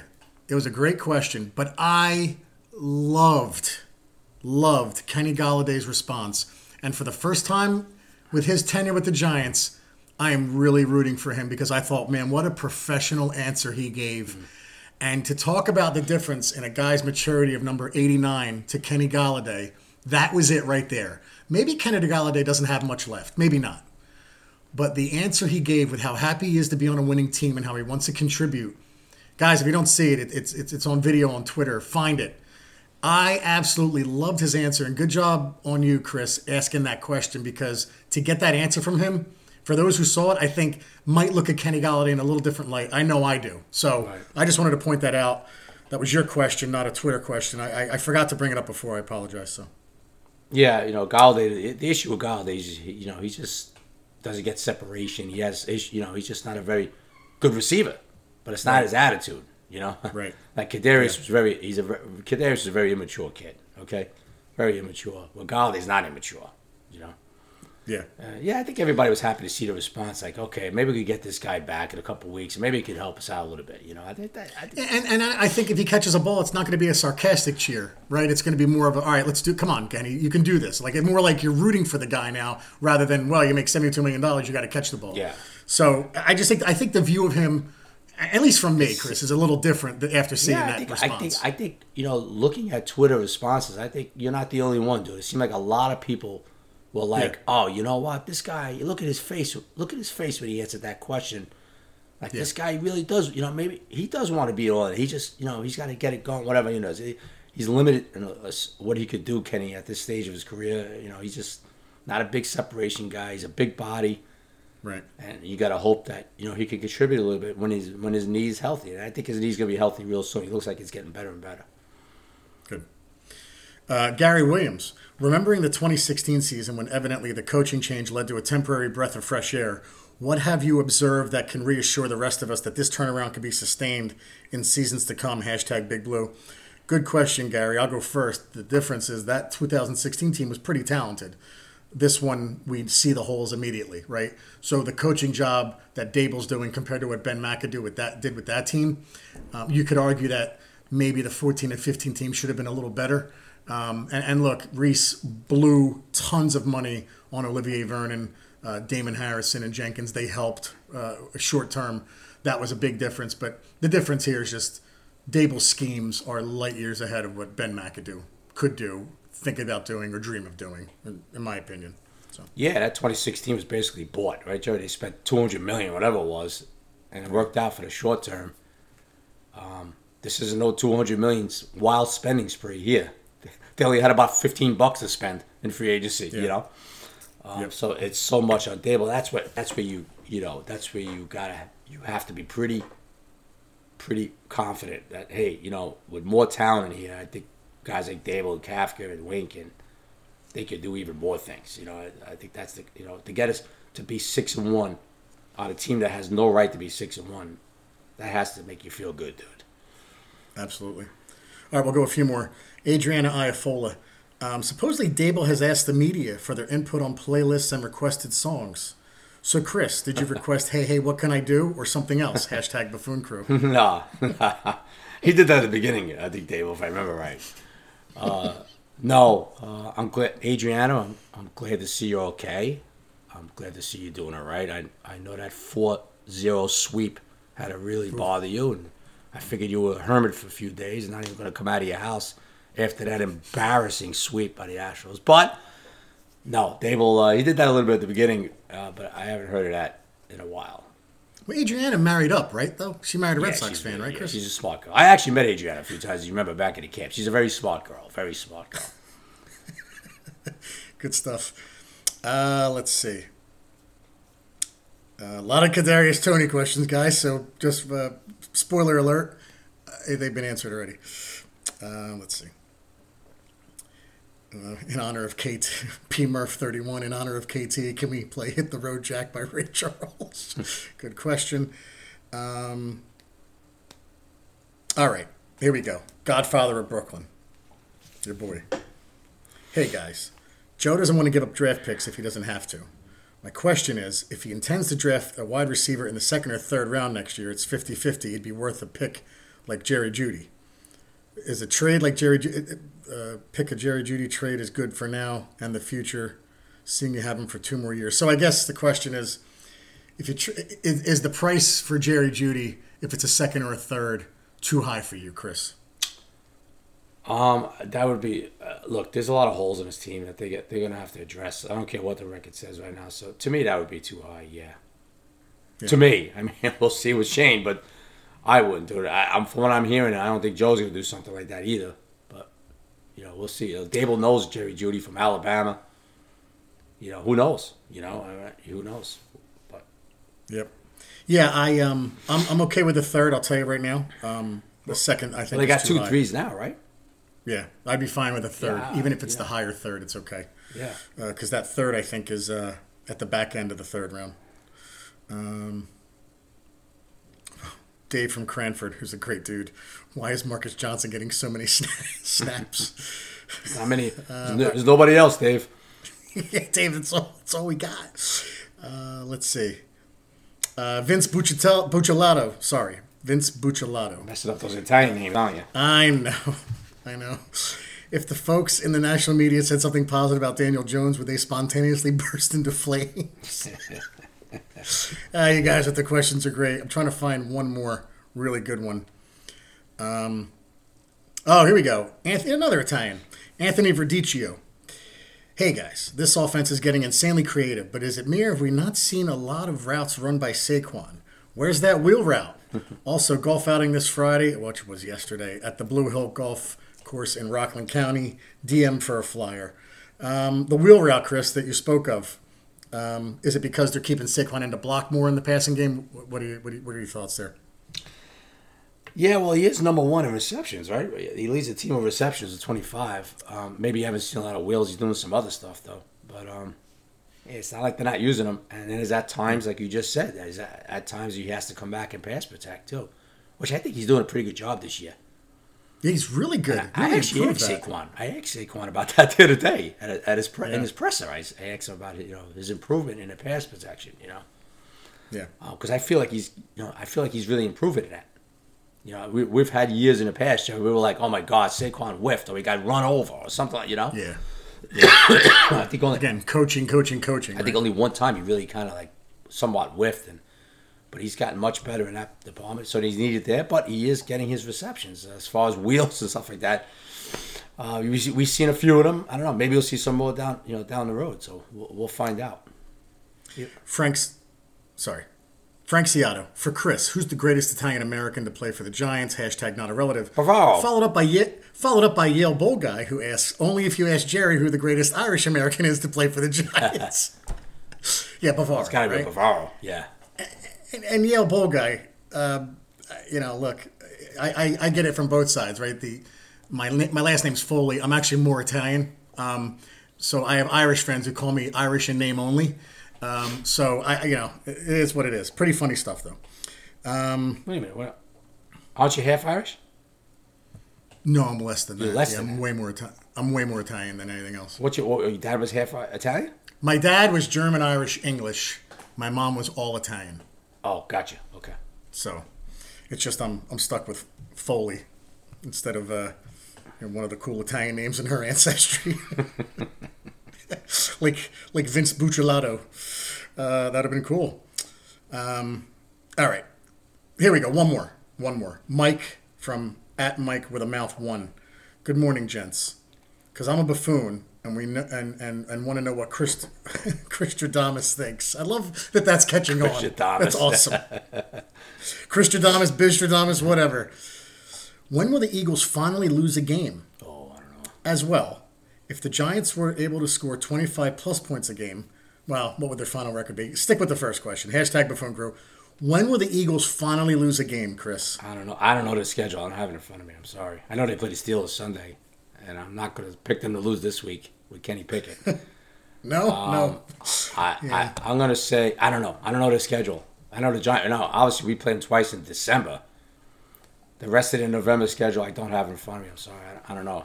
it was a great question, but I loved, loved Kenny Golladay's response. And for the first time with his tenure with the Giants, I am really rooting for him because I thought, man, what a professional answer he gave. And to talk about the difference in a guy's maturity of number 89 to Kenny Golladay, that was it right there. Maybe Kenny Golladay doesn't have much left. Maybe not. But the answer he gave with how happy he is to be on a winning team and how he wants to contribute. Guys, if you don't see it, it it's, it's, it's on video on Twitter. Find it. I absolutely loved his answer, and good job on you, Chris, asking that question because to get that answer from him, for those who saw it, I think might look at Kenny Golladay in a little different light. I know I do. So Right. I just wanted to point that out. That was your question, not a Twitter question. I, I, I forgot to bring it up before. I apologize. So Yeah, you know, Golladay. The issue with Golladay is, you know, he just doesn't get separation. He has, you know, he's just not a very good receiver. But it's not his attitude, you know. Right. like Kadarius was very. He's a Kadarius is a very immature kid. Okay, very immature. Well, Golladay's not immature, you know. Yeah, Uh, yeah, I think everybody was happy to see the response. Like, okay, maybe we could get this guy back in a couple weeks, and maybe he could help us out a little bit. You know, I think that. I think, and and I I think if he catches a ball, it's not going to be a sarcastic cheer, right? It's going to be more of a all right. Let's do. Come on, Kenny, you can do this. Like more like you're rooting for the guy now, rather than well, you make seventy two million dollars, you got to catch the ball. Yeah. So I just think I think the view of him, at least from me, Chris, is a little different after seeing yeah, that I think, I response. think I think you know, looking at Twitter responses, I think you're not the only one, dude. It seemed like a lot of people were like, Yeah. "Oh, you know what? This guy. You look at his face. Look at his face when he answered that question. Like this guy really does. You know, maybe he does want to be on. He just, you know, he's got to get it going. Whatever you know, he's limited in what he could do. Kenny at this stage of his career, you know, he's just not a big separation guy. He's a big body. right. And you got to hope that you know he can contribute a little bit when his when his knee's healthy. And I think his knee's gonna be healthy real soon. He looks like it's getting better and better. Uh, Gary Williams, remembering the 2016 season when evidently the coaching change led to a temporary breath of fresh air, what have you observed that can reassure the rest of us that this turnaround can be sustained in seasons to come? Hashtag Big Blue. Good question, Gary. I'll go first. The difference is that 2016 team was pretty talented. This one, we see the holes immediately, right? So the coaching job that Daboll's doing compared to what Ben McAdoo with that did with that team, um, you could argue that maybe the 14 and 15 team should have been a little better. Um, and, and look, Reese blew tons of money on Olivier Vernon, uh, Damon Harrison, and Jenkins. They helped uh, short term. That was a big difference. But the difference here is just Daboll's schemes are light years ahead of what Ben McAdoo could do, think about doing, or dream of doing, in, my opinion. So Yeah, that 2016 was basically bought, right, Joe? They spent 200 million, whatever it was, and it worked out for the short term. Um, this is no 200 million wild spending spree here. They only had about 15 bucks to spend in free agency, you know. Um, Yep. So it's so much on table. That's what. That's where you. You know. That's where you gotta. You have to be pretty. Pretty confident that hey, you know, with more talent in here, I think guys like Daboll and Kafka and Wink and they could do even more things. You know, I, I think that's the you know to get us to be six and one on a team that has no right to be six and one. That has to make you feel good, dude. Absolutely. All right, we'll go a few more. Adriana Iafola. Um, supposedly, Daboll has asked the media for their input on playlists and requested songs. So, Chris, did you request, hey, hey, what can I do? Or something else? Hashtag buffoon crew. no, he did that at the beginning. I think Dave, if I remember right. Uh, no, uh, I'm glad, Adriana. I'm, I'm glad to see you're okay. I'm glad to see you doing all right. I I know that 4-0 sweep had to really bother you, and I figured you were a hermit for a few days, and not even going to come out of your house after that embarrassing sweep by the Astros. But no, Daboll, uh, he did that a little bit at the beginning, uh, but I haven't heard of that in a while. Well, Adriana married up, right, though? She married a Red Yeah, Sox fan, right, yeah, Chris? she's a smart girl. I actually met Adriana a few times. You remember back at the camp. She's a very smart girl. Very smart girl. Good stuff. Uh, let's see. Uh, a lot of Kadarius Toney questions, guys. So just uh, spoiler alert, uh, they've been answered already. Uh, let's see. Uh, in honor of KT, P Murph 31, in honor of KT, can we play Hit the Road Jack by Ray Charles? Good question. Um, all right, here we go. Godfather of Brooklyn. Your boy. Hey guys, Joe doesn't want to give up draft picks if he doesn't have to. My question is if he intends to draft a wide receiver in the second or third round next year, it's 50 50. It'd be worth a pick like Jerry Jeudy. Is a trade like Jerry, Ju- uh, pick a Jerry Jeudy trade is good for now and the future, seeing you have him for two more years. So I guess the question is if you tr- is, is the price for Jerry Jeudy, if it's a second or a third, too high for you, Chris? Um, that would be. Uh, look, there's a lot of holes in his team that they get. They're gonna have to address. I don't care what the record says right now. So to me, that would be too high. Yeah. Yeah. To me, I mean, we'll see with Schoen, but I wouldn't do it. I, I'm from what I'm hearing. I don't think Joe's gonna do something like that either. You know, we'll see. Uh, Daboll knows Jerry Jeudy from Alabama. You know, who knows? You know, who knows? But Yep. Yeah, I um, I'm, I'm okay with the third. I'll tell you right now. Um, the second, I think well, they got two high. threes now, right? Yeah, I'd be fine with a third, Yeah, even if it's yeah. the higher third. It's okay Yeah. because that third, I think, is uh, at the back end of the third round. Um, Dave from Cranford, who's a great dude. Why is Marcus Johnson getting so many snaps? How many? There's, there's nobody else, Dave. yeah, Dave, that's all, that's all we got. Uh, let's see. Uh, Vince Bucciatel- Bucciolato. Sorry. Vince Bucciolato. Messing up those Italian names, aren't you? I know. I know. If the folks in the national media said something positive about Daniel Jones, would they spontaneously burst into flames? Uh, you guys with the questions are great. I'm trying to find one more really good one. Um, oh, here we go. Anthony, another Italian. Anthony Verdicchio. Hey guys, this offense is getting insanely creative, but is it me or have we not seen a lot of routes run by Saquon? Where's that wheel route? also, golf outing this Friday, which was yesterday, at the Blue Hill Golf Course in Rockland County. DM for a flyer. Um, the wheel route, Chris, that you spoke of, um, is it because they're keeping Saquon in to block more in the passing game? What, are you, what, are you, what are your thoughts there? Yeah, well, he is number one in receptions, right? He leads the team of receptions at 25. Um, maybe you haven't seen a lot of wheels. He's doing some other stuff, though. But um, yeah, it's not like they're not using him. And then there's at times, like you just said, at times he has to come back and pass protect, too. Which I think he's doing a pretty good job this year. Yeah, he's really good. I actually asked that. Saquon. I asked Saquon about that the other day at, at his pre- in his presser. I I asked him about you know his improvement in the pass protection. You know, Yeah. Uh, because I feel like he's you know I feel like he's really improving in that. You know, we, we've had years in the past where we were like, oh my God, Saquon whiffed or he got run over or something. like You know, Yeah. I think only Again, coaching, coaching, coaching. I think only one time he really kind of like somewhat whiffed, and but he's gotten much better in that department. So he's needed there, but he is getting his receptions as far as wheels and stuff like that. Uh, we we've seen a few of them. I don't know. Maybe we'll see some more down you know down the road. So we'll, we'll find out. Frank's, sorry, Frank Ciato for Chris, who's the greatest Italian American to play for the Giants? Hashtag not a relative. Bravo. Followed up by Ye- followed up by Yale Bowl guy who asks only if you ask Jerry who the greatest Irish American is to play for the Giants. yeah, Bavaro. It's gotta right? be Bavaro. Yeah. And, and Yale Bowl guy, um, you know, look, I, I, I get it from both sides, right? The my my last name's Foley. I'm actually more Italian, um, so I have Irish friends who call me Irish in name only. Um, so I, you know, it is what it is. Pretty funny stuff though. Wait a minute. What? Aren't you half Irish? No, I'm less than that. less Yeah, than I'm that. way more. Ita- I'm way more Italian than anything else. What's your, what, your dad was half Italian? My dad was German, Irish, English. My mom was all Italian. Oh, gotcha. Okay. So it's just I'm I'm stuck with Foley instead of uh, one of the cool Italian names in her ancestry, like like Vince Buccellato. Uh, that'd have been cool. Um, all right, here we go. One more, one more. Mike from at Mike with a mouth one. Good morning, gents. Because I'm a buffoon. And we know, and, and, and want to know what Chris Chris Christodamus thinks. I love that that's catching on. That's awesome. chris Christodamus, Bizstradamus, whatever. When will the Eagles finally lose a game? Oh, I don't know. As well, if the Giants were able to score 25 plus points a game, well, what would their final record be? Stick with the first question. Hashtag Buffoon Crew. When will the Eagles finally lose a game, Chris? I don't know. I don't know the schedule. I don't have it in front of me. I'm sorry. I know they play the Steelers Sunday, and I'm not going to pick them to lose this week with Kenny Pickett. No, Um, no. I, I, I'm going to say I don't know. I don't know the schedule. I know the Giants. No, obviously we played them twice in December. The rest of the November schedule I don't have in front of me. I'm sorry. I, I don't know.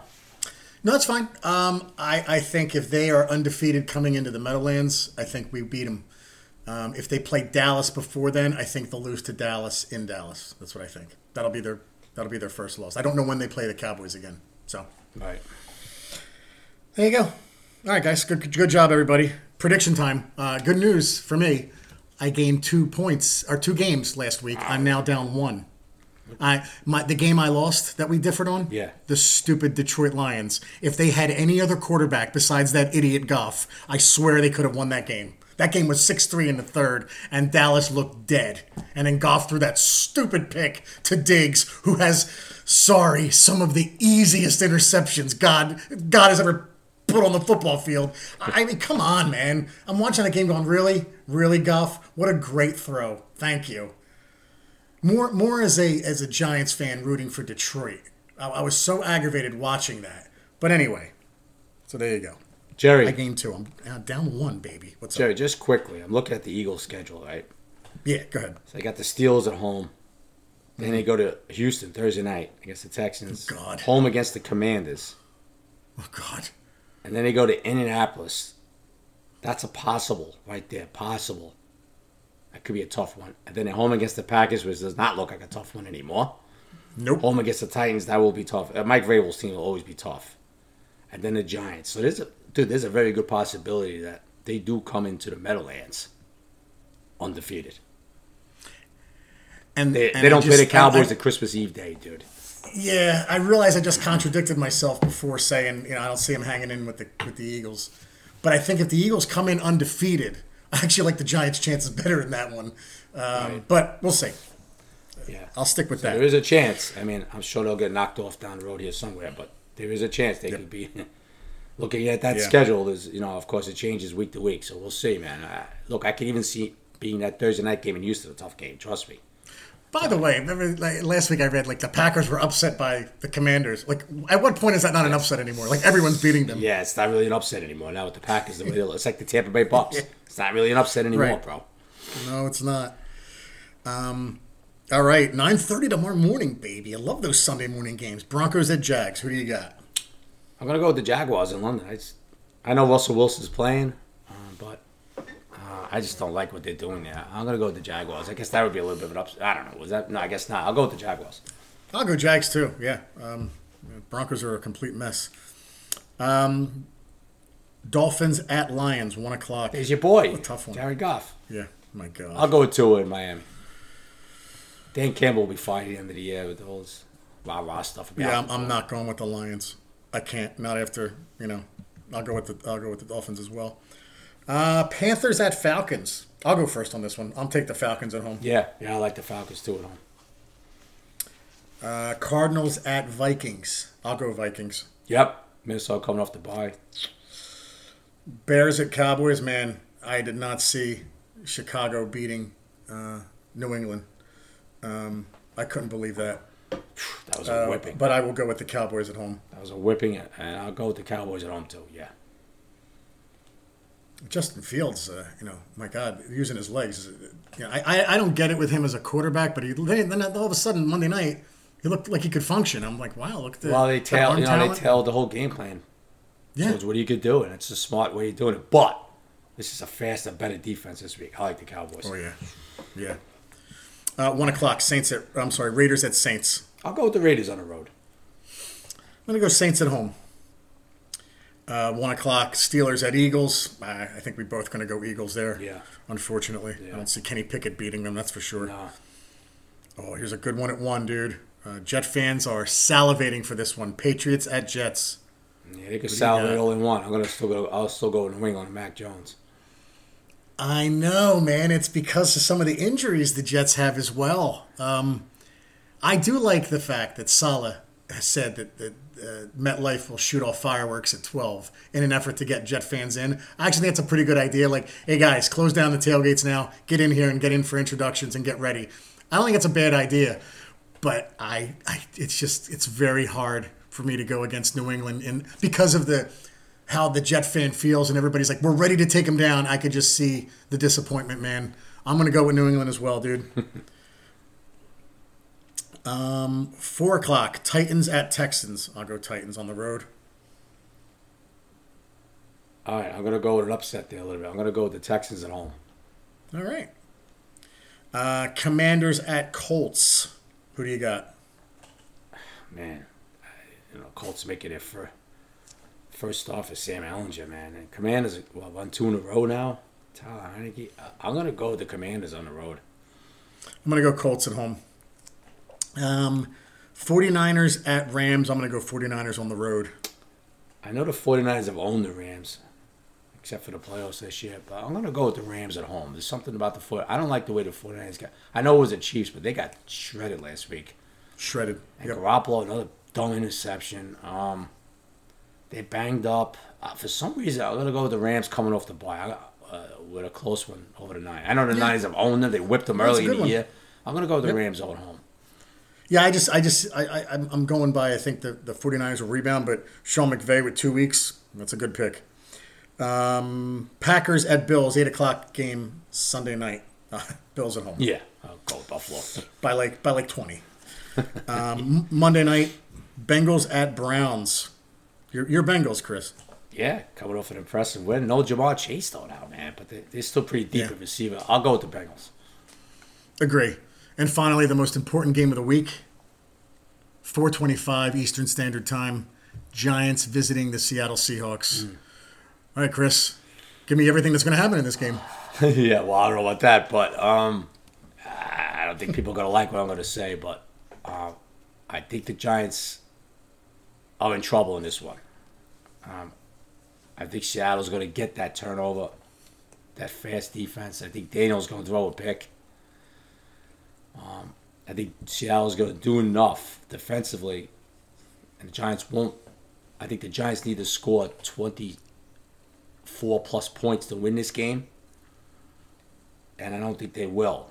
No, it's fine. Um, I, I think if they are undefeated coming into the Meadowlands, I think we beat them. Um, if they play Dallas before then, I think they'll lose to Dallas in Dallas. That's what I think. That'll be their that'll be their first loss. I don't know when they play the Cowboys again. So Right. There you go. All right, guys. Good good job, everybody. Prediction time. Uh, good news for me. I gained two points or two games last week. I'm now down one. I my the game I lost that we differed on. Yeah. The stupid Detroit Lions. If they had any other quarterback besides that idiot Goff, I swear they could have won that game. That game was 6-3 in the third, and Dallas looked dead. And then Goff threw that stupid pick to Diggs, who has, sorry, some of the easiest interceptions God God has ever put on the football field. I mean, come on, man. I'm watching the game going, really? Really, Goff? What a great throw. Thank you more more as a as a Giants fan rooting for Detroit. I, I was so aggravated watching that. But anyway, so there you go. Jerry. I gained two. I'm uh, down one, baby. What's up? Jerry, just quickly, I'm looking at the Eagles schedule, right? Yeah, go ahead. So they got the Steelers at home. Then they go to Houston Thursday night against the Texans. Oh, God. Home against the Commanders. Oh God. And then they go to Indianapolis. That's a possible right there. Possible. That could be a tough one. And then at home against the Packers, which does not look like a tough one anymore. Nope. Home against the Titans, that will be tough. Uh, Mike Vrabel's team will always be tough. And then the Giants. So there's a dude, there's a very good possibility that they do come into the Meadowlands undefeated. And They, and they don't play the Cowboys I- I- at Christmas Eve day, dude. Yeah, I realize I just contradicted myself before saying you know I don't see him hanging in with the with the Eagles, but I think if the Eagles come in undefeated, I actually like the Giants' chances better in that one. Um, But we'll see. Yeah. I'll stick with that. There is a chance. I mean, I'm sure they'll get knocked off down the road here somewhere, but there is a chance they could be. Looking at that Yeah. schedule, is you know, of course, it changes week to week, so we'll see, man. Look, I can even see being that Thursday night game in Houston a tough game. Trust me. By the way, remember like, last week I read like the Packers were upset by the Commanders. Like, at what point is that not an upset anymore? Like everyone's beating them. Yeah, it's not really an upset anymore now with the Packers. The way they look. It's like the Tampa Bay Bucks. It's not really an upset anymore, Right. bro. No, it's not. Um, all right, nine thirty tomorrow morning, baby. I love those Sunday morning games. Broncos at Jags. Who do you got? I'm gonna go with the Jaguars in London. I, just, I know Russell Wilson's playing, I just don't like what they're doing there. I'm gonna go with the Jaguars. I guess that would be a little bit of an upset. I don't know. Was that? No, I guess not. I'll go with the Jaguars. I'll go Jags too. Yeah, um, Broncos are a complete mess. Um, Dolphins at Lions, one o'clock. There's your boy, tough one. Jared Goff. Yeah, my God. I'll go with Tua in Miami. Dan Campbell will be fine at the end of the year with all this rah rah stuff. about Yeah, I'm. I'm not going with the Lions. I can't. Not after you know. I'll go with the I'll go with the Dolphins as well. Uh, Panthers at Falcons. I'll go first on this one. I'll take the Falcons at home. Yeah, yeah, I like the Falcons too at home. Uh, Cardinals at Vikings. I'll go Vikings. Yep, Minnesota coming off the bye. Bears at Cowboys. Man, I did not see Chicago beating uh, New England. Um, I couldn't believe that. That was a Uh, whipping. but I will go with the Cowboys at home. That was a whipping, and I'll go with the Cowboys at home too. Yeah. Justin Fields, uh, you know, my God, using his legs. uh, You know, I, I I don't get it with him as a quarterback, but he then, then all of a sudden Monday night he looked like he could function. I'm like, wow, look at the Well, they tell you know they tell the whole game plan. Yeah, So it's what you could do, and it's a smart way of doing it. But this is a faster, better defense this week. I like the Cowboys. oh yeah, yeah. Uh, one o'clock, Saints at I'm sorry, Raiders at Saints. I'll go with the Raiders on the road. I'm gonna go Saints at home. Uh, one o'clock, Steelers at Eagles. I, I think we both gonna go Eagles there. Yeah. Unfortunately, I don't see Kenny Pickett beating them. That's for sure. Nah. Oh, here's a good one at one, dude. Uh, Jet fans are salivating for this one. Patriots at Jets. Yeah, they could salivate all in one. I'm gonna still go. I'll still go New England and Mac Jones. I know, man. It's because of some of the injuries the Jets have as well. Um, I do like the fact that Saleh has said that, that uh, MetLife will shoot off fireworks at 12 in an effort to get Jet fans in. I actually think that's a pretty good idea. Like, hey guys, close down the tailgates now. Get in here and get in for introductions and get ready. I don't think it's a bad idea, but I, I it's just it's very hard for me to go against New England and because of the how the Jet fan feels and everybody's like, we're ready to take him down. I could just see the disappointment, man. I'm gonna go with New England as well, dude. um, four o'clock, Titans at Texans. I'll go Titans on the road. All right, I'm gonna go with an upset there a little bit. I'm gonna go with the Texans at home. All right. Uh, Commanders at Colts. Who do you got? Man, you know, Colts making it for first off is Sam Ehlinger, man. And Commanders, well, won two in a row now. Tyler Heinicke. I'm gonna go with the Commanders on the road. I'm gonna go Colts at home. Um, 49ers at Rams. I'm gonna go 49ers on the road. I know the 49ers have owned the Rams, except for the playoffs this year, but I'm going to go with the Rams at home. There's something about the foot. I don't like the way the 49ers got. I know it was the Chiefs, but they got shredded last week. Shredded. And Yep. Garoppolo, another dumb interception. Um, they banged up. Uh, for some reason, I'm going to go with the Rams coming off the bye. Uh, with a close one over the nine. I know the Yeah. Niners have owned them. They whipped them That's early in the one. year. I'm going to go with the Yep. Rams at home. Yeah, I just, I just, I, I, I'm- I'm going by. I think the the 49ers will rebound, but Sean McVay with two weeks, that's a good pick. Um, Packers at Bills, eight o'clock game Sunday night. Uh, Bills at home Yeah, I'll go with Buffalo. by like by like 20. Um, Monday night, Bengals at Browns. Your your Bengals, Chris. Yeah, coming off an impressive win. No Ja'Marr Chase though now, man, but they, they're still pretty deep Yeah. at receiver. I'll go with the Bengals. Agree. And finally, the most important game of the week, 4:25 Eastern Standard Time. Giants visiting the Seattle Seahawks. All right, Chris, give me everything that's going to happen in this game. yeah, well, I don't know about that, but um, I don't think people are gonna like what I'm gonna say, but uh, I think the Giants are in trouble in this one. Um, I think Seattle's gonna get that turnover, that fast defense. I think Daniel's gonna throw a pick. Um, I think Seattle's gonna do enough defensively, and the Giants won't. I think the Giants need to score 24 plus points to win this game and I don't think they will.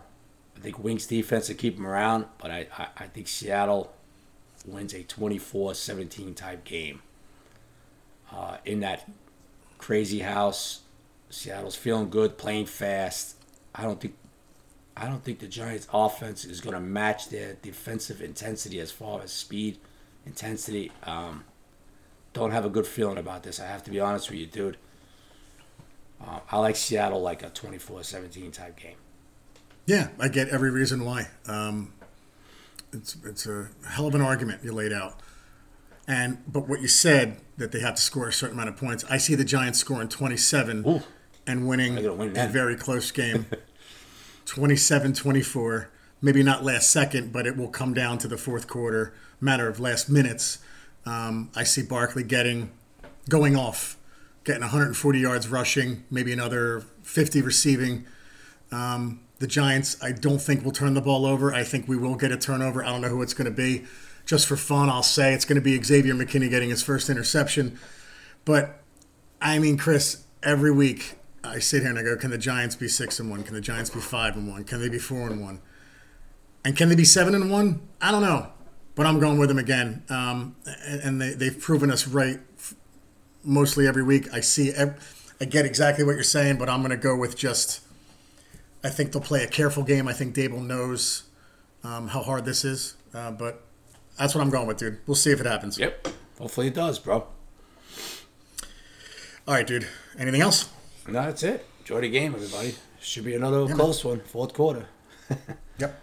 I think Wings defense will keep them around, but I, I, I think Seattle wins a 24-17 type game. Uh, in that crazy house, Seattle's feeling good, playing fast. I don't think I don't think the Giants offense is going to match their defensive intensity as far as speed, intensity. Um, don't have a good feeling about this. I have to be honest with you, dude. Uh, I like Seattle like a 24-17 type game. Yeah, I get every reason why. Um, it's it's a hell of an argument you laid out. And but what you said that they have to score a certain amount of points. I see the Giants scoring 27 Ooh. and winning win a very close game. 27-24. Maybe not last second, but it will come down to the fourth quarter, matter of last minutes. Um, I see Barkley getting going off, getting 140 yards rushing, maybe another 50 receiving. Um, the Giants, I don't think will turn the ball over. I think we will get a turnover. I don't know who it's going to be. Just for fun, I'll say it's going to be Xavier McKinney getting his first interception. But I mean, Chris, every week I sit here and I go, can the Giants be six and one? Can the Giants be five and one? Can they be four and one? And can they be seven and one? I don't know, but I'm going with them again. Um, and they, they've proven us right mostly every week. I see, I get exactly what you're saying, but I'm going to go with just. I think they'll play a careful game. I think Daboll knows um, how hard this is, uh, but that's what I'm going with, dude. We'll see if it happens. Yep. Hopefully it does, bro. All right, dude. Anything else? No, that's it. Enjoy the game, everybody. Should be another yeah, close man. one, fourth quarter. yep.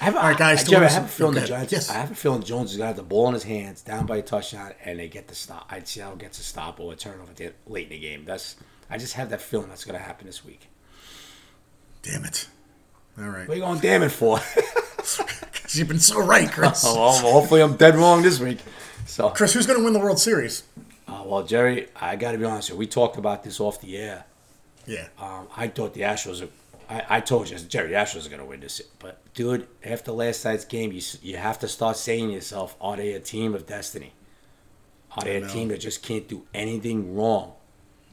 I have, All right, guys. I, Jerry, I have a feeling the Giants. Yes. I have a feeling Jones is gonna have the ball in his hands, down by a touchdown, and they get the stop. I'd see how it gets a stop or a turnover late in the game. That's. I just have that feeling that's gonna happen this week. Damn it! All right. What are you going damn it for? You've been so right, Chris. oh, well, hopefully, I'm dead wrong this week. So, Chris, who's going to win the World Series? Uh, well, Jerry, I got to be honest. We talked about this off the air. Yeah. Um, I thought the Astros. I, I told you, Jerry, the Astros are going to win this. But dude, after last night's game, you you have to start saying to yourself, are they a team of destiny? Are they a team that just can't do anything wrong?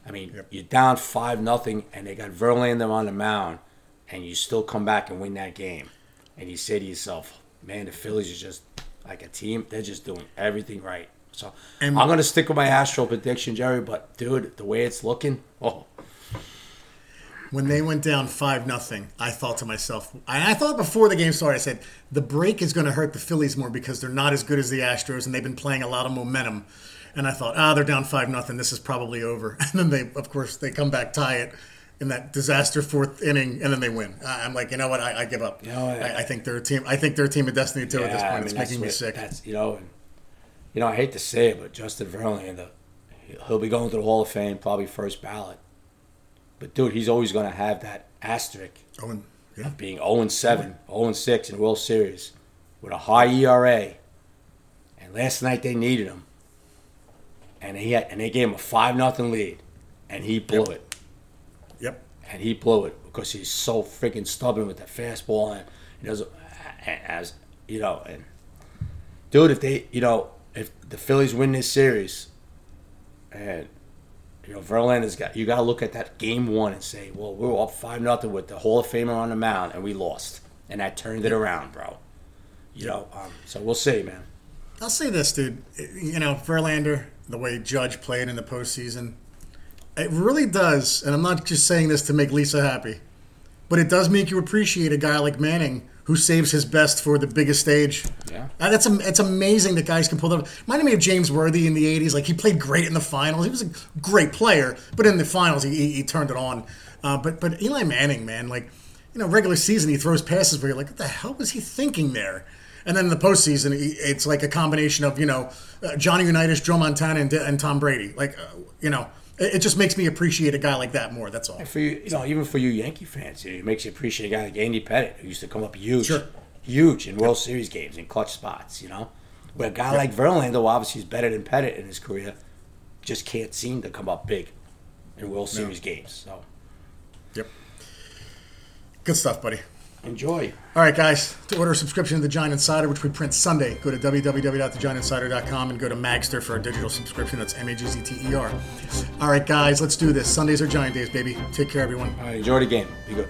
I mean, yep. you're down five nothing, and they got Verlander on the mound, and you still come back and win that game, and you say to yourself, man, the Phillies are just like a team. They're just doing everything right. So and I'm gonna stick with my Astro prediction, Jerry. But dude, the way it's looking, oh. When they went down five nothing, I thought to myself, I thought before the game started, I said the break is going to hurt the Phillies more because they're not as good as the Astros, and they've been playing a lot of momentum. And I thought, ah, they're down five nothing. This is probably over. And then they, of course, they come back, tie it in that disaster fourth inning, and then they win. I'm like, you know what? I, I give up. You know, I, I, think they're a team. I think they're a team of destiny too. Yeah, at this point, I mean, it's making me sick. That's you know, and, you know, I hate to say it, but Justin Verlander, he'll be going to the Hall of Fame, probably first ballot. But dude, he's always going to have that asterisk yeah. of being 0 7, 0 6 in World Series with a high ERA. And last night they needed him, and he had, and they gave him a five nothing lead, and he blew yep. it. Yep. And he blew it because he's so freaking stubborn with that fastball, and he does as you know, and dude, if they, you know, if the Phillies win this series, and you know Verlander's got, you got to look at that game one and say, well, we are up five nothing with the Hall of Famer on the mound, and we lost, and that turned it around, bro. You know, um, so we'll see, man. I'll say this, dude. You know, Verlander, the way Judge played in the postseason, it really does, and I'm not just saying this to make Lisa happy, but it does make you appreciate a guy like Manning who saves his best for the biggest stage. Yeah, uh, that's it's amazing that guys can pull that. Reminded me of James Worthy in the '80s. Like he played great in the finals. He was a great player, but in the finals he, he, he turned it on. Uh, but but Eli Manning, man, like you know, regular season he throws passes where you're like, what the hell was he thinking there? And then in the postseason, it's like a combination of you know uh, Johnny Unitas, Joe Montana, and, and Tom Brady. Like uh, you know it just makes me appreciate a guy like that more. That's all. And for you, you know, even for you Yankee fans, it makes you appreciate a guy like Andy Pettitte, who used to come up huge, sure. huge in World Series games in clutch spots. You know, where a guy like Verlander, though obviously, is better than Pettitte in his career, just can't seem to come up big in World Series games. So, yep, good stuff, buddy. Enjoy. All right, guys. To order a subscription to the Giant Insider, which we print Sunday, go to www.thegiantinsider.com and go to Magzter for a digital subscription. That's M A G Z T E R. All right, guys, let's do this. Sundays are Giant Days, baby. Take care, everyone. All right, enjoy the game. Be good.